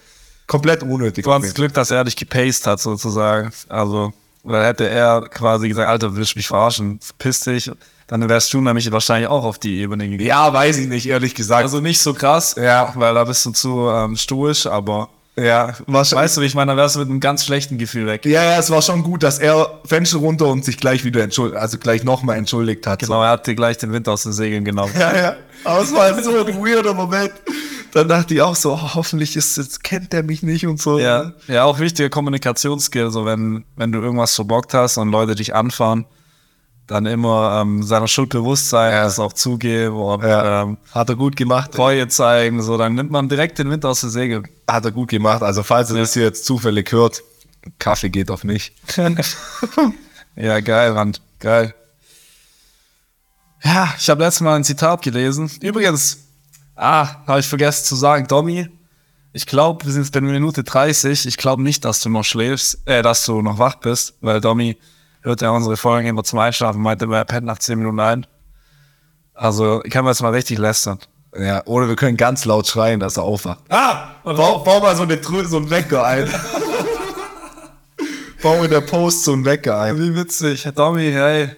[SPEAKER 2] Komplett unnötig.
[SPEAKER 1] Du hast Glück, dass er dich gepaced hat, sozusagen. Also, weil hätte er quasi gesagt, Alter, willst du mich verarschen? Piss dich. Dann wärst du nämlich wahrscheinlich auch auf die Ebene gegangen.
[SPEAKER 2] ja, weiß ich nicht, ehrlich gesagt.
[SPEAKER 1] Also nicht so krass,
[SPEAKER 2] Ja.
[SPEAKER 1] weil da bist du zu ähm, stoisch, aber
[SPEAKER 2] ja, wahrscheinlich.
[SPEAKER 1] weißt du, wie ich meine, dann wärst du mit einem ganz schlechten Gefühl weg.
[SPEAKER 2] Ja, ja, es war schon gut, dass er Fenster runter und sich gleich wieder entschuldigt, also gleich nochmal entschuldigt hat.
[SPEAKER 1] Genau, er hat dir gleich den Wind aus den Segeln genommen.
[SPEAKER 2] Ja, ja. Aber es war so ein weirder Moment. Dann dachte ich auch so, oh, hoffentlich ist jetzt, kennt er mich nicht und so.
[SPEAKER 1] Ja, ja, auch wichtige Kommunikationsskill, so wenn, wenn du irgendwas verbockt hast und Leute dich anfahren, dann immer ähm, seiner Schuld bewusst sein,
[SPEAKER 2] Ja.
[SPEAKER 1] das auch zugeben und
[SPEAKER 2] Ja.
[SPEAKER 1] ähm,
[SPEAKER 2] Hat er gut gemacht.
[SPEAKER 1] Treue zeigen, so, dann nimmt man direkt den Wind aus den Segeln.
[SPEAKER 2] Hat er gut gemacht. Also falls ihr das hier jetzt zufällig hört, Kaffee geht auf mich.
[SPEAKER 1] ja, geil, Rand. Geil. Ja, ich habe letztes Mal ein Zitat gelesen. Übrigens, ah, habe ich vergessen zu sagen, Domi, ich glaube, wir sind jetzt bei Minute 30. Ich glaube nicht, dass du noch schläfst, äh, dass du noch wach bist, weil Domi hört ja unsere Folgen immer zum Einschlafen, meinte, er pennt nach 10 Minuten ein. Also, ich kann mir jetzt mal richtig lästern.
[SPEAKER 2] Ja, oder wir können ganz laut schreien, dass er aufwacht.
[SPEAKER 1] Ah!
[SPEAKER 2] Bau, bau mal so, eine, so einen Wecker ein. bau in der Post so einen Wecker ein.
[SPEAKER 1] Wie witzig. Domi, hey,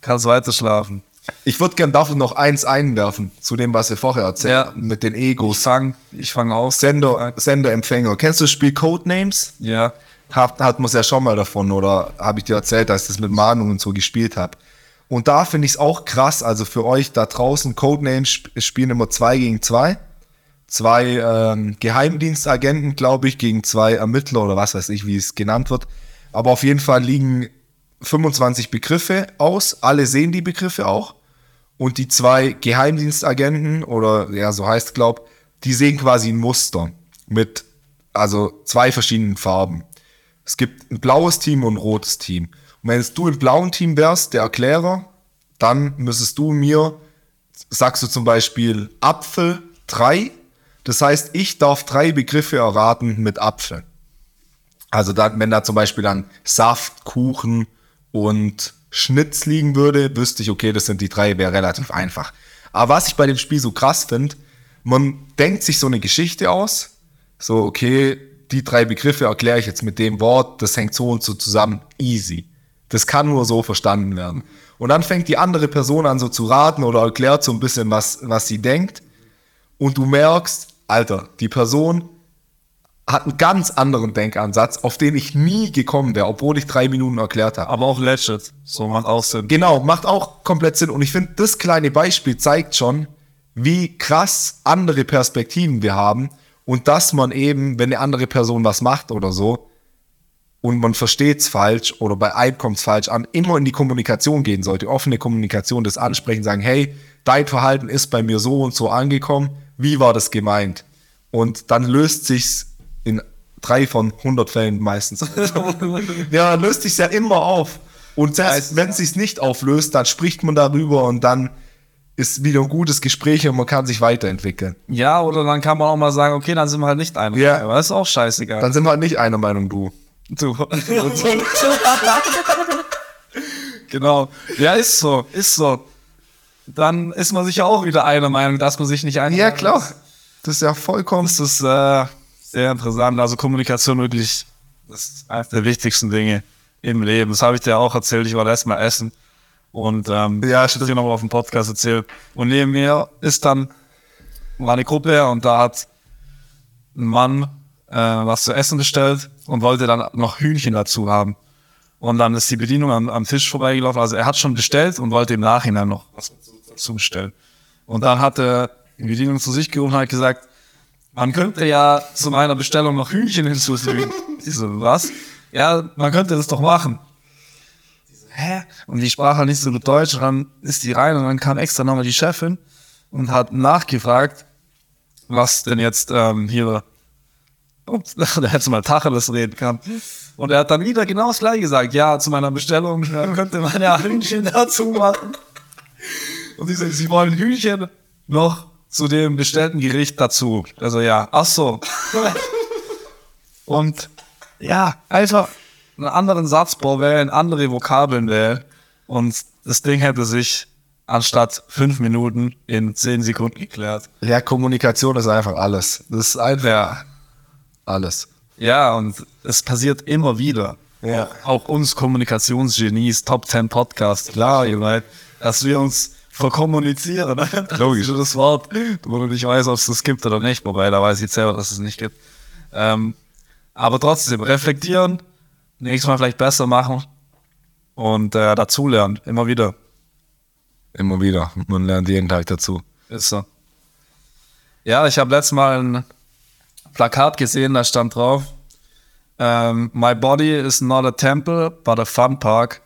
[SPEAKER 1] kannst weiter schlafen.
[SPEAKER 2] Ich würde gern dafür noch eins einwerfen, zu dem, was wir vorher erzählt
[SPEAKER 1] Ja.
[SPEAKER 2] haben, mit den
[SPEAKER 1] Ich
[SPEAKER 2] Egos.
[SPEAKER 1] fang, ich fang auf.
[SPEAKER 2] Sender, Sender, Empfänger. Kennst du das Spiel Codenames?
[SPEAKER 1] Ja.
[SPEAKER 2] Hat, hat man es ja schon mal davon, oder habe ich dir erzählt, dass ich das mit Mahnungen so gespielt habe. Und da finde ich es auch krass, also für euch da draußen, Codenames sp spielen immer zwei gegen zwei. Zwei ähm, Geheimdienstagenten, glaube ich, gegen zwei Ermittler oder was weiß ich, wie es genannt wird. Aber auf jeden Fall liegen 25 Begriffe aus. Alle sehen die Begriffe auch. Und die zwei Geheimdienstagenten, oder ja, so heißt glaub, die sehen quasi ein Muster mit also zwei verschiedenen Farben. Es gibt ein blaues Team und ein rotes Team. Und wenn du im blauen Team wärst, der Erklärer, dann müsstest du mir, sagst du zum Beispiel Apfel 3. Das heißt, ich darf drei Begriffe erraten mit Apfel. Also dann, wenn da zum Beispiel dann Saft, Kuchen und Schnitz liegen würde, wüsste ich, okay, das sind die drei, wäre relativ einfach. Aber was ich bei dem Spiel so krass finde, man denkt sich so eine Geschichte aus, so, okay, die drei Begriffe erkläre ich jetzt mit dem Wort, das hängt so und so zusammen, easy. Das kann nur so verstanden werden. Und dann fängt die andere Person an so zu raten oder erklärt so ein bisschen, was, was sie denkt. Und du merkst, Alter, die Person hat einen ganz anderen Denkansatz, auf den ich nie gekommen wäre, obwohl ich drei Minuten erklärt habe.
[SPEAKER 1] Aber auch legit. So macht auch Sinn.
[SPEAKER 2] Genau, macht auch komplett Sinn. Und ich finde, das kleine Beispiel zeigt schon, wie krass andere Perspektiven wir haben und dass man eben, wenn eine andere Person was macht oder so und man versteht's falsch oder bei einem kommt's falsch an, immer in die Kommunikation gehen sollte, offene Kommunikation, das ansprechen, sagen, hey, dein Verhalten ist bei mir so und so angekommen, wie war das gemeint? Und dann löst sich's in drei von 100 Fällen meistens. ja, dann löst sich's ja immer auf. Und selbst wenn es sich nicht auflöst, dann spricht man darüber und dann ist wieder ein gutes Gespräch und man kann sich weiterentwickeln.
[SPEAKER 1] Ja, oder dann kann man auch mal sagen, okay, dann sind wir halt nicht einer.
[SPEAKER 2] Ja.
[SPEAKER 1] Aber das ist auch scheißegal.
[SPEAKER 2] Dann sind wir halt nicht einer Meinung, du.
[SPEAKER 1] Du. genau. Ja, ist so, ist so. Dann ist man sicher auch wieder einer Meinung, dass man sich nicht einig
[SPEAKER 2] Ja, klar. Das ist ja vollkommen.
[SPEAKER 1] Das ist äh, sehr interessant. Also Kommunikation wirklich, das ist eines der wichtigsten Dinge im Leben. Das habe ich dir auch erzählt. Ich war letztes Mal essen und ähm,
[SPEAKER 2] Ja,
[SPEAKER 1] ich habe dir noch mal auf dem Podcast erzählt. Und neben mir ist dann war eine Gruppe und da hat ein Mann äh, was zu essen bestellt und wollte dann noch Hühnchen dazu haben. Und dann ist die Bedienung am, am Tisch vorbeigelaufen. Also er hat schon bestellt und wollte im Nachhinein noch was dazu bestellen. Und dann hat er die Bedienung zu sich gerufen und hat gesagt, man könnte ja zu meiner Bestellung noch Hühnchen hinzufügen. Ich so, was? Ja, man könnte das doch machen. So, Hä? Und die sprach halt nicht so gut Deutsch. Dann ist die rein und dann kam extra nochmal die Chefin und hat nachgefragt, was denn jetzt ähm, hier Ups, da hätte mal Tacheles reden kann. Und er hat dann wieder genau das gleiche gesagt. Ja, zu meiner Bestellung könnte man ja Hühnchen dazu machen. Und sie sagt, sie wollen Hühnchen noch zu dem bestellten Gericht dazu. Also ja, ach so. Und ja, einfach einen anderen Satzbau wählen, andere Vokabeln wählen. Und das Ding hätte sich anstatt fünf Minuten in zehn Sekunden geklärt.
[SPEAKER 2] Ja, Kommunikation ist einfach alles. Das ist einfach
[SPEAKER 1] Ja.
[SPEAKER 2] alles.
[SPEAKER 1] Ja, und es passiert immer wieder.
[SPEAKER 2] Ja.
[SPEAKER 1] Auch uns Kommunikationsgenies, Top 10 Podcast, klar, ihr seid, dass wir uns verkommunizieren. Logisch. Das Wort, wo du nicht weißt, ob es das gibt oder nicht, wobei da weiß ich jetzt selber, dass es nicht gibt. Ähm, aber trotzdem, reflektieren, nächstes Mal vielleicht besser machen und äh, dazulernen, immer wieder.
[SPEAKER 2] Immer wieder. Man lernt jeden Tag dazu.
[SPEAKER 1] Ist so. Ja, ich habe letztes Mal ein Plakat gesehen, da stand drauf, ähm, My body is not a temple, but a fun park,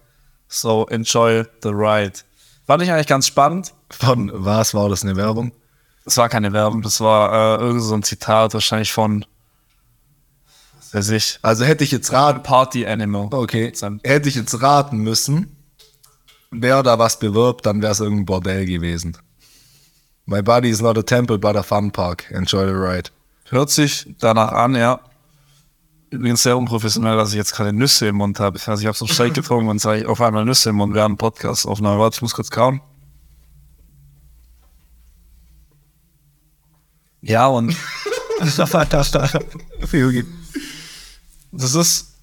[SPEAKER 1] so enjoy the ride. Fand ich eigentlich ganz spannend.
[SPEAKER 2] Von was war das eine Werbung?
[SPEAKER 1] Das war keine Werbung, das war äh, irgend so ein Zitat, wahrscheinlich von, was weiß ich.
[SPEAKER 2] Also hätte ich jetzt raten,
[SPEAKER 1] Party Animal.
[SPEAKER 2] okay, hätte ich jetzt raten müssen, wer da was bewirbt, dann wäre es irgendein Bordell gewesen. My body is not a temple, but a fun park. Enjoy the ride.
[SPEAKER 1] Hört sich danach an, ja. Übrigens sehr unprofessionell, dass ich jetzt keine Nüsse im Mund habe. Also ich habe so einen Shake getrunken und sage ich auf einmal Nüsse im Mund während dem Podcast auf einer Warte, ich muss kurz kauen. Ja, und das ist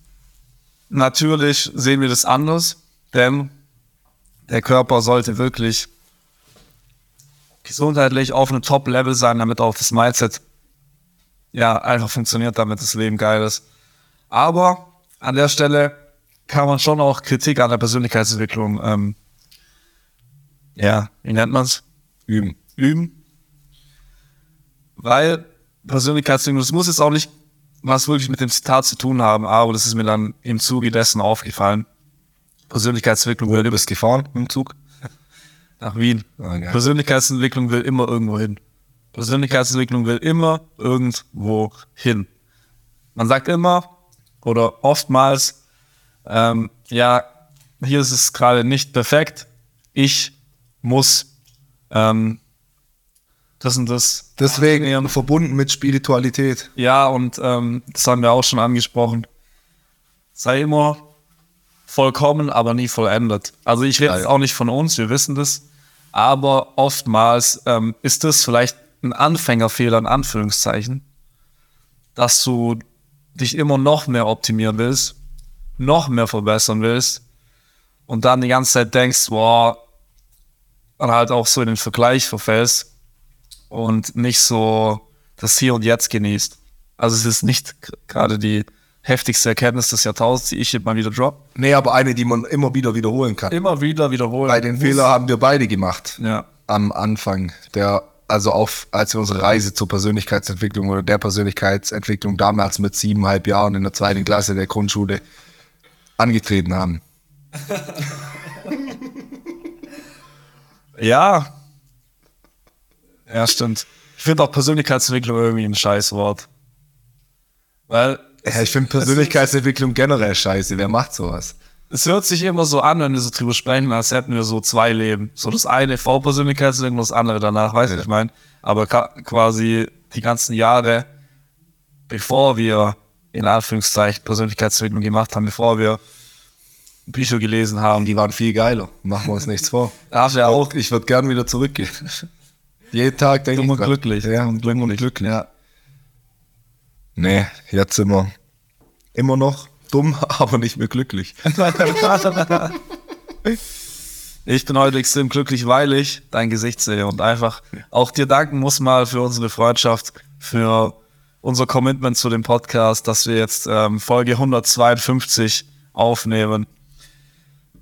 [SPEAKER 1] natürlich sehen wir das anders, denn der Körper sollte wirklich gesundheitlich auf einem Top-Level sein, damit auch das Mindset ja einfach funktioniert, damit das Leben geil ist. Aber an der Stelle kann man schon auch Kritik an der Persönlichkeitsentwicklung, ähm, ja, wie nennt man's?
[SPEAKER 2] Üben.
[SPEAKER 1] Üben. Weil Persönlichkeitsentwicklung, das muss jetzt auch nicht was wirklich mit dem Zitat zu tun haben, aber das ist mir dann im Zuge dessen aufgefallen. Persönlichkeitsentwicklung immer
[SPEAKER 2] bist gefahren im Zug?
[SPEAKER 1] nach Wien.
[SPEAKER 2] Okay.
[SPEAKER 1] Persönlichkeitsentwicklung will immer irgendwo hin. Persönlichkeitsentwicklung will immer irgendwo hin. Man sagt immer oder oftmals, ähm, ja, hier ist es gerade nicht perfekt. Ich muss ähm, das und das.
[SPEAKER 2] Deswegen verbunden mit Spiritualität.
[SPEAKER 1] Ja, und ähm, das haben wir auch schon angesprochen. Sei immer vollkommen, aber nie vollendet. Also ich rede
[SPEAKER 2] Ja,
[SPEAKER 1] jetzt
[SPEAKER 2] ja.
[SPEAKER 1] auch nicht von uns, wir wissen das. Aber oftmals ähm, ist das vielleicht ein Anfängerfehler in Anführungszeichen, dass du dich immer noch mehr optimieren willst, noch mehr verbessern willst und dann die ganze Zeit denkst, boah, und halt auch so in den Vergleich verfällst und nicht so das Hier und Jetzt genießt. Also es ist nicht gerade die heftigste Erkenntnis des Jahrtausends, die ich mal wieder drop.
[SPEAKER 2] Nee, aber eine, die man immer wieder wiederholen kann.
[SPEAKER 1] Immer wieder wiederholen.
[SPEAKER 2] Bei den Fehler haben wir beide gemacht.
[SPEAKER 1] Ja.
[SPEAKER 2] Am Anfang. Der, also auf, als wir unsere Reise zur Persönlichkeitsentwicklung oder der Persönlichkeitsentwicklung damals mit siebeneinhalb Jahren in der zweiten Klasse der Grundschule angetreten haben.
[SPEAKER 1] Ja. Ja, stimmt. Ich finde auch Persönlichkeitsentwicklung irgendwie ein Scheißwort. Weil
[SPEAKER 2] Ja, ich finde Persönlichkeitsentwicklung generell scheiße. Wer macht sowas?
[SPEAKER 1] Es hört sich immer so an, wenn wir so drüber sprechen, als hätten wir so zwei Leben. So das eine V-Persönlichkeitsentwicklung, das andere danach, weiß ich, ich meine. Aber quasi die ganzen Jahre, bevor wir in Anführungszeichen Persönlichkeitsentwicklung gemacht haben, bevor wir Bücher gelesen haben,
[SPEAKER 2] Die waren viel geiler. Machen wir uns nichts vor.
[SPEAKER 1] darf ja auch
[SPEAKER 2] Ich würde gern wieder zurückgehen. Jeden Tag denke ich dran.
[SPEAKER 1] glücklich.
[SPEAKER 2] Ja,
[SPEAKER 1] und glücklich. Glücklich. Ja.
[SPEAKER 2] nee, jetzt sind wir immer noch dumm, aber nicht mehr glücklich.
[SPEAKER 1] Ich bin heute extrem glücklich, weil ich dein Gesicht sehe und einfach auch dir danken muss mal für unsere Freundschaft, für unser Commitment zu dem Podcast, dass wir jetzt ähm, Folge 152 aufnehmen.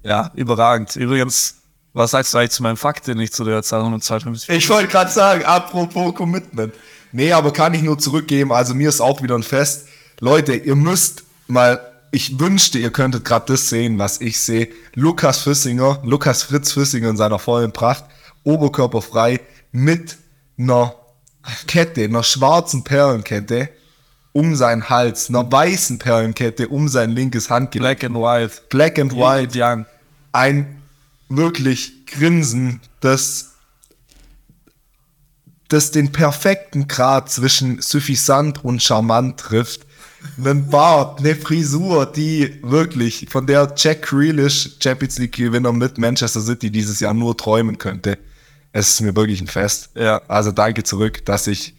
[SPEAKER 1] Ja, überragend. Übrigens, was sagst du eigentlich zu meinem Fakt, den ich zu der Zahl 152?
[SPEAKER 2] Ich wollte gerade sagen, apropos Commitment. Nee, aber kann ich nur zurückgeben. Also mir ist auch wieder ein Fest. Leute, ihr müsst mal, ich wünschte, ihr könntet gerade das sehen, was ich sehe. Lukas Füssinger, Lukas Fritz Füssinger in seiner vollen Pracht, oberkörperfrei, mit einer Kette, einer schwarzen Perlenkette um seinen Hals, einer weißen Perlenkette um sein linkes Handgelenk.
[SPEAKER 1] Black and White.
[SPEAKER 2] Black and White
[SPEAKER 1] Young.
[SPEAKER 2] ein wirklich Grinsen, das, das den perfekten Grad zwischen suffisant und charmant trifft. Einen Bart, eine Frisur, die wirklich von der Jack Grealish Champions League Gewinner mit Manchester City dieses Jahr nur träumen könnte. Es ist mir wirklich ein Fest.
[SPEAKER 1] Ja.
[SPEAKER 2] Also danke zurück, dass ich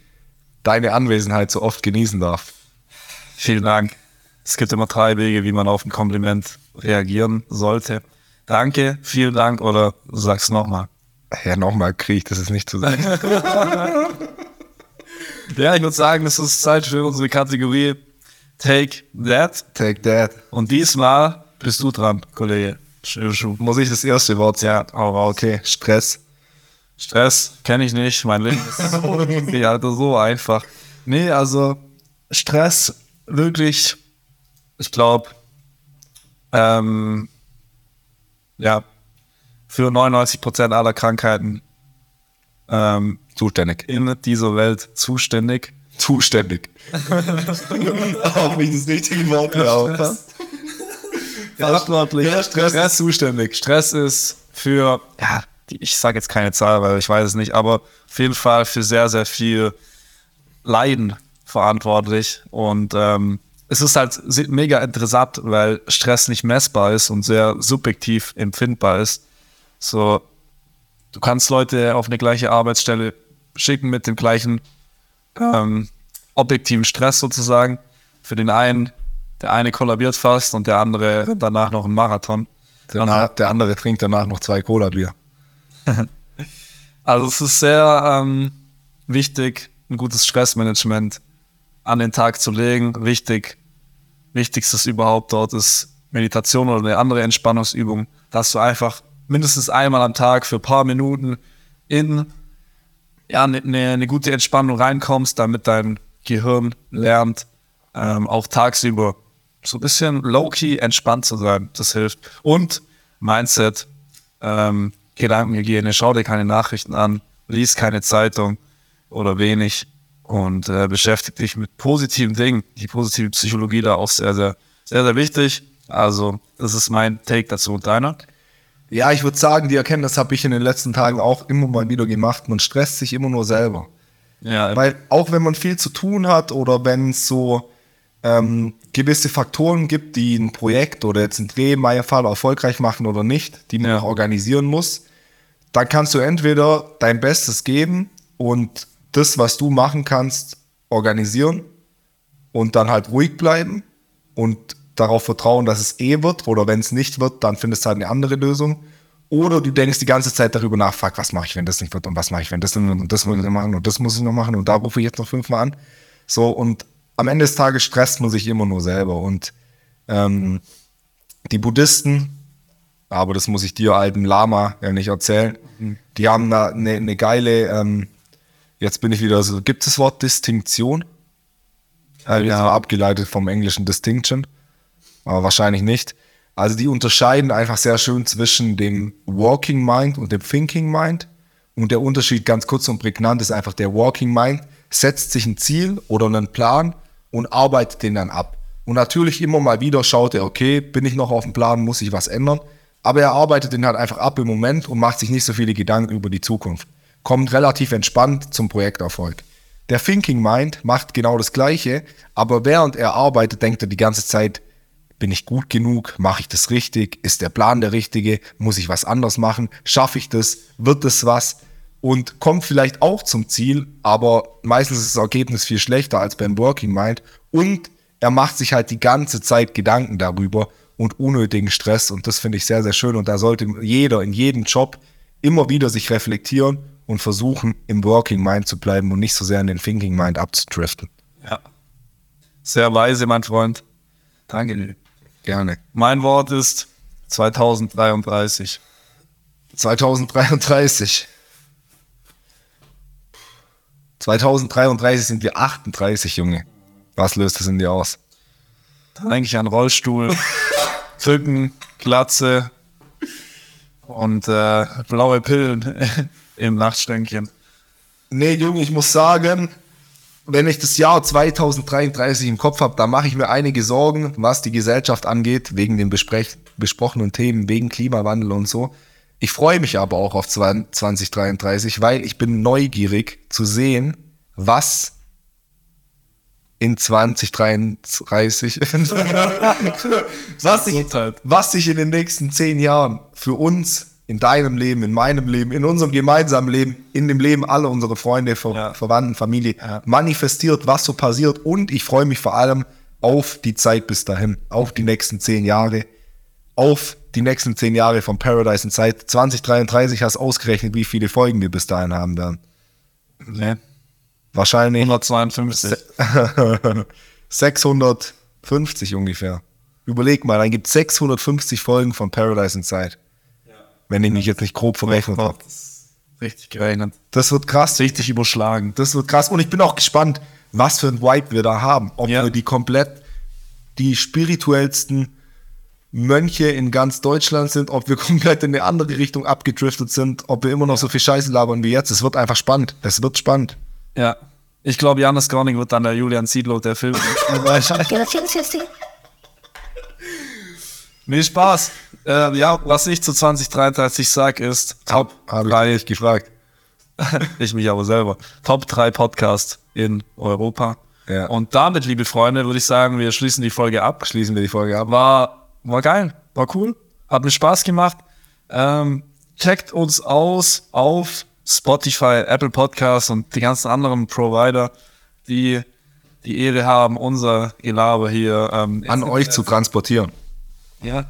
[SPEAKER 2] deine Anwesenheit so oft genießen darf.
[SPEAKER 1] Vielen Dank. Es gibt immer drei Wege, wie man auf ein Kompliment reagieren sollte. Danke, vielen Dank oder du sagst nochmal.
[SPEAKER 2] Ja, nochmal kriege ich das ist nicht zu sagen.
[SPEAKER 1] Ja, ich würde sagen, es ist Zeit für unsere Kategorie Take That.
[SPEAKER 2] Take that.
[SPEAKER 1] Und diesmal bist du dran, Kollege.
[SPEAKER 2] Muss ich das erste Wort sagen?
[SPEAKER 1] Ja, raus.
[SPEAKER 2] Okay, Stress.
[SPEAKER 1] Stress kenne ich nicht. Mein Leben ist so, ja, so einfach. Nee, also Stress wirklich, ich glaube, ähm, ja, für 99% aller Krankheiten ähm,
[SPEAKER 2] Zuständig.
[SPEAKER 1] in dieser Welt zuständig.
[SPEAKER 2] Zuständig. Ob ich das richtige Wort habe.
[SPEAKER 1] Verantwortlich.
[SPEAKER 2] Ja, Stress.
[SPEAKER 1] Stress zuständig. Stress ist für, ja, ich sage jetzt keine Zahl, weil ich weiß es nicht, aber auf jeden Fall für sehr, sehr viel Leiden verantwortlich. Und ähm, es ist halt mega interessant, weil Stress nicht messbar ist und sehr subjektiv empfindbar ist. So, du kannst Leute auf eine gleiche Arbeitsstelle schicken mit dem gleichen ähm, objektiven Stress sozusagen. Für den einen, der eine kollabiert fast und der andere rennt danach noch einen Marathon.
[SPEAKER 2] Der, der andere trinkt danach noch zwei Cola-Bier.
[SPEAKER 1] Also es ist sehr ähm, wichtig, ein gutes Stressmanagement an den Tag zu legen. Wichtig, wichtigstes überhaupt dort ist Meditation oder eine andere Entspannungsübung, dass du einfach mindestens einmal am Tag für ein paar Minuten in ja, eine, eine, eine gute Entspannung reinkommst, damit dein Gehirn lernt, ähm, auch tagsüber so ein bisschen low-key entspannt zu sein. Das hilft. Und Mindset, ähm, Gedankenhygiene, schau dir keine Nachrichten an, lies keine Zeitung oder wenig und äh, beschäftige dich mit positiven Dingen. Die positive Psychologie da auch sehr, sehr, sehr, sehr wichtig. Also, das ist mein Take dazu und deiner.
[SPEAKER 2] Ja, ich würde sagen, die Erkenntnis habe ich in den letzten Tagen auch immer mal wieder gemacht. Man stresst sich immer nur selber.
[SPEAKER 1] Ja,
[SPEAKER 2] Weil auch wenn man viel zu tun hat oder wenn es so ähm, gewisse Faktoren gibt, die ein Projekt oder jetzt ein Dreh in meinem Fall erfolgreich machen oder nicht, die man
[SPEAKER 1] Ja.
[SPEAKER 2] auch organisieren muss, dann kannst du entweder dein Bestes geben und das, was du machen kannst, organisieren und dann halt ruhig bleiben und darauf vertrauen, dass es eh wird oder wenn es nicht wird, dann findest du halt eine andere Lösung. Oder du denkst die ganze Zeit darüber nach, fuck, was mache ich, wenn das nicht wird und was mache ich, wenn das nicht wird und das muss ich noch machen und das muss ich noch machen und da rufe ich jetzt noch fünfmal an. So, und am Ende des Tages stresst man sich immer nur selber. Und ähm, die Buddhisten, aber das muss ich dir, alten Lama, ja nicht erzählen, die haben da eine, eine geile, ähm, jetzt bin ich wieder so, gibt es das Wort Distinktion? Äh, ja, abgeleitet vom englischen Distinction, aber wahrscheinlich nicht. Also die unterscheiden einfach sehr schön zwischen dem Walking Mind und dem Thinking Mind. Und der Unterschied ganz kurz und prägnant ist einfach, der Walking Mind setzt sich ein Ziel oder einen Plan und arbeitet den dann ab. Und natürlich immer mal wieder schaut er, okay, bin ich noch auf dem Plan, muss ich was ändern. Aber er arbeitet den halt einfach ab im Moment und macht sich nicht so viele Gedanken über die Zukunft. Kommt relativ entspannt zum Projekterfolg. Der Thinking Mind macht genau das Gleiche, aber während er arbeitet, denkt er die ganze Zeit, bin ich gut genug? Mache ich das richtig? Ist der Plan der richtige? Muss ich was anders machen? Schaffe ich das? Wird es was? Und kommt vielleicht auch zum Ziel, aber meistens ist das Ergebnis viel schlechter als beim Working Mind. Und er macht sich halt die ganze Zeit Gedanken darüber und unnötigen Stress. Und das finde ich sehr, sehr schön. Und da sollte jeder in jedem Job immer wieder sich reflektieren und versuchen, im Working Mind zu bleiben und nicht so sehr in den Thinking Mind abzudriften.
[SPEAKER 1] ja. Sehr weise, mein Freund. Danke.
[SPEAKER 2] Gerne.
[SPEAKER 1] Mein Wort ist 2033.
[SPEAKER 2] 2033. 2033 sind wir 38, Junge. Was löst das in dir aus?
[SPEAKER 1] Da denke ich an Rollstuhl, Krücken, Glatze und äh, blaue Pillen im Nachtstänkchen.
[SPEAKER 2] Nee, Junge, ich muss sagen, wenn ich das Jahr 2033 im Kopf habe, dann mache ich mir einige Sorgen, was die Gesellschaft angeht, wegen den besprech besprochenen Themen, wegen Klimawandel und so. Ich freue mich aber auch auf 2033, weil ich bin neugierig zu sehen, was in 2033, was, sich,
[SPEAKER 1] Gesundheit.
[SPEAKER 2] was sich in den nächsten zehn Jahren für uns, in deinem Leben, in meinem Leben, in unserem gemeinsamen Leben, in dem Leben aller unserer Freunde, Ver
[SPEAKER 1] Ja.
[SPEAKER 2] Verwandten, Familie manifestiert, was so passiert. Und ich freue mich vor allem auf die Zeit bis dahin, auf die nächsten zehn Jahre, auf die nächsten zehn Jahre von Paradise in Zeit. 2033 hast ausgerechnet, wie viele Folgen wir bis dahin haben werden.
[SPEAKER 1] Nee,
[SPEAKER 2] Wahrscheinlich
[SPEAKER 1] 152.
[SPEAKER 2] 650 ungefähr. Überleg mal, dann gibt es 650 Folgen von Paradise Inside. Wenn ich mich jetzt nicht grob verrechnet habe.
[SPEAKER 1] Richtig gerechnet.
[SPEAKER 2] Das wird krass.
[SPEAKER 1] Richtig überschlagen.
[SPEAKER 2] Das wird krass. Und ich bin auch gespannt, was für ein Vibe wir da haben. Ob
[SPEAKER 1] Ja.
[SPEAKER 2] wir die komplett die spirituellsten Mönche in ganz Deutschland sind, ob wir komplett in eine andere Richtung abgedriftet sind, ob wir immer noch so viel Scheiße labern wie jetzt. Es wird einfach spannend. Es wird spannend.
[SPEAKER 1] Ja. Ich glaube, Janis Gorning wird dann der Julian Ziedlow, der Film. nee, Spaß. Äh, ja, was ich zu 2033 sag, ist Top
[SPEAKER 2] Habe
[SPEAKER 1] 3
[SPEAKER 2] ich gefragt.
[SPEAKER 1] ich mich aber selber. Top 3 Podcast in Europa.
[SPEAKER 2] Ja.
[SPEAKER 1] Und damit, liebe Freunde, würde ich sagen, wir schließen die Folge ab.
[SPEAKER 2] Schließen wir die Folge ab.
[SPEAKER 1] War, war geil, war cool, hat mir Spaß gemacht. Ähm, checkt uns aus auf Spotify, Apple Podcasts und die ganzen anderen Provider, die die Ehre haben, unser Gelaber hier ähm,
[SPEAKER 2] An euch zu transportieren.
[SPEAKER 1] Ja.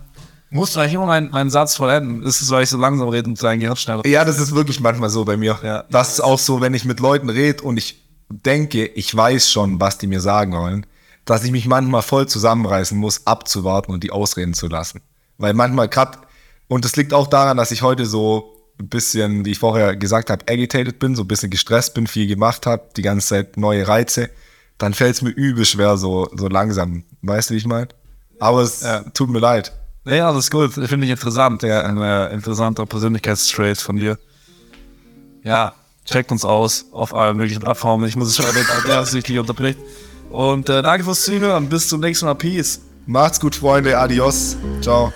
[SPEAKER 1] Du eigentlich immer meinen, meinen Satz vollenden? Ist es, weil ich so langsam rede und dein Gehirn schneller?
[SPEAKER 2] Ja, das ist wirklich manchmal so bei mir.
[SPEAKER 1] Ja.
[SPEAKER 2] Das ist auch so, wenn ich mit Leuten rede und ich denke, ich weiß schon, was die mir sagen wollen, dass ich mich manchmal voll zusammenreißen muss, abzuwarten und die ausreden zu lassen. Weil manchmal grad, und das liegt auch daran, dass ich heute so ein bisschen, wie ich vorher gesagt habe, agitated bin, so ein bisschen gestresst bin, viel gemacht habe, die ganze Zeit neue Reize, dann fällt es mir übel schwer, so, so langsam. Weißt du, wie ich meine? Aber es tut mir leid.
[SPEAKER 1] Ja, das ist gut. Finde ich interessant. Ja, ein äh, interessanter Persönlichkeitstrait von dir. Ja, checkt uns aus auf allen möglichen Plattformen. Ich muss es schon erwähnen, der sich nicht unterbricht. Und äh, danke fürs Zuhören. Bis zum nächsten Mal. Peace.
[SPEAKER 2] Macht's gut, Freunde. Adios. Ciao.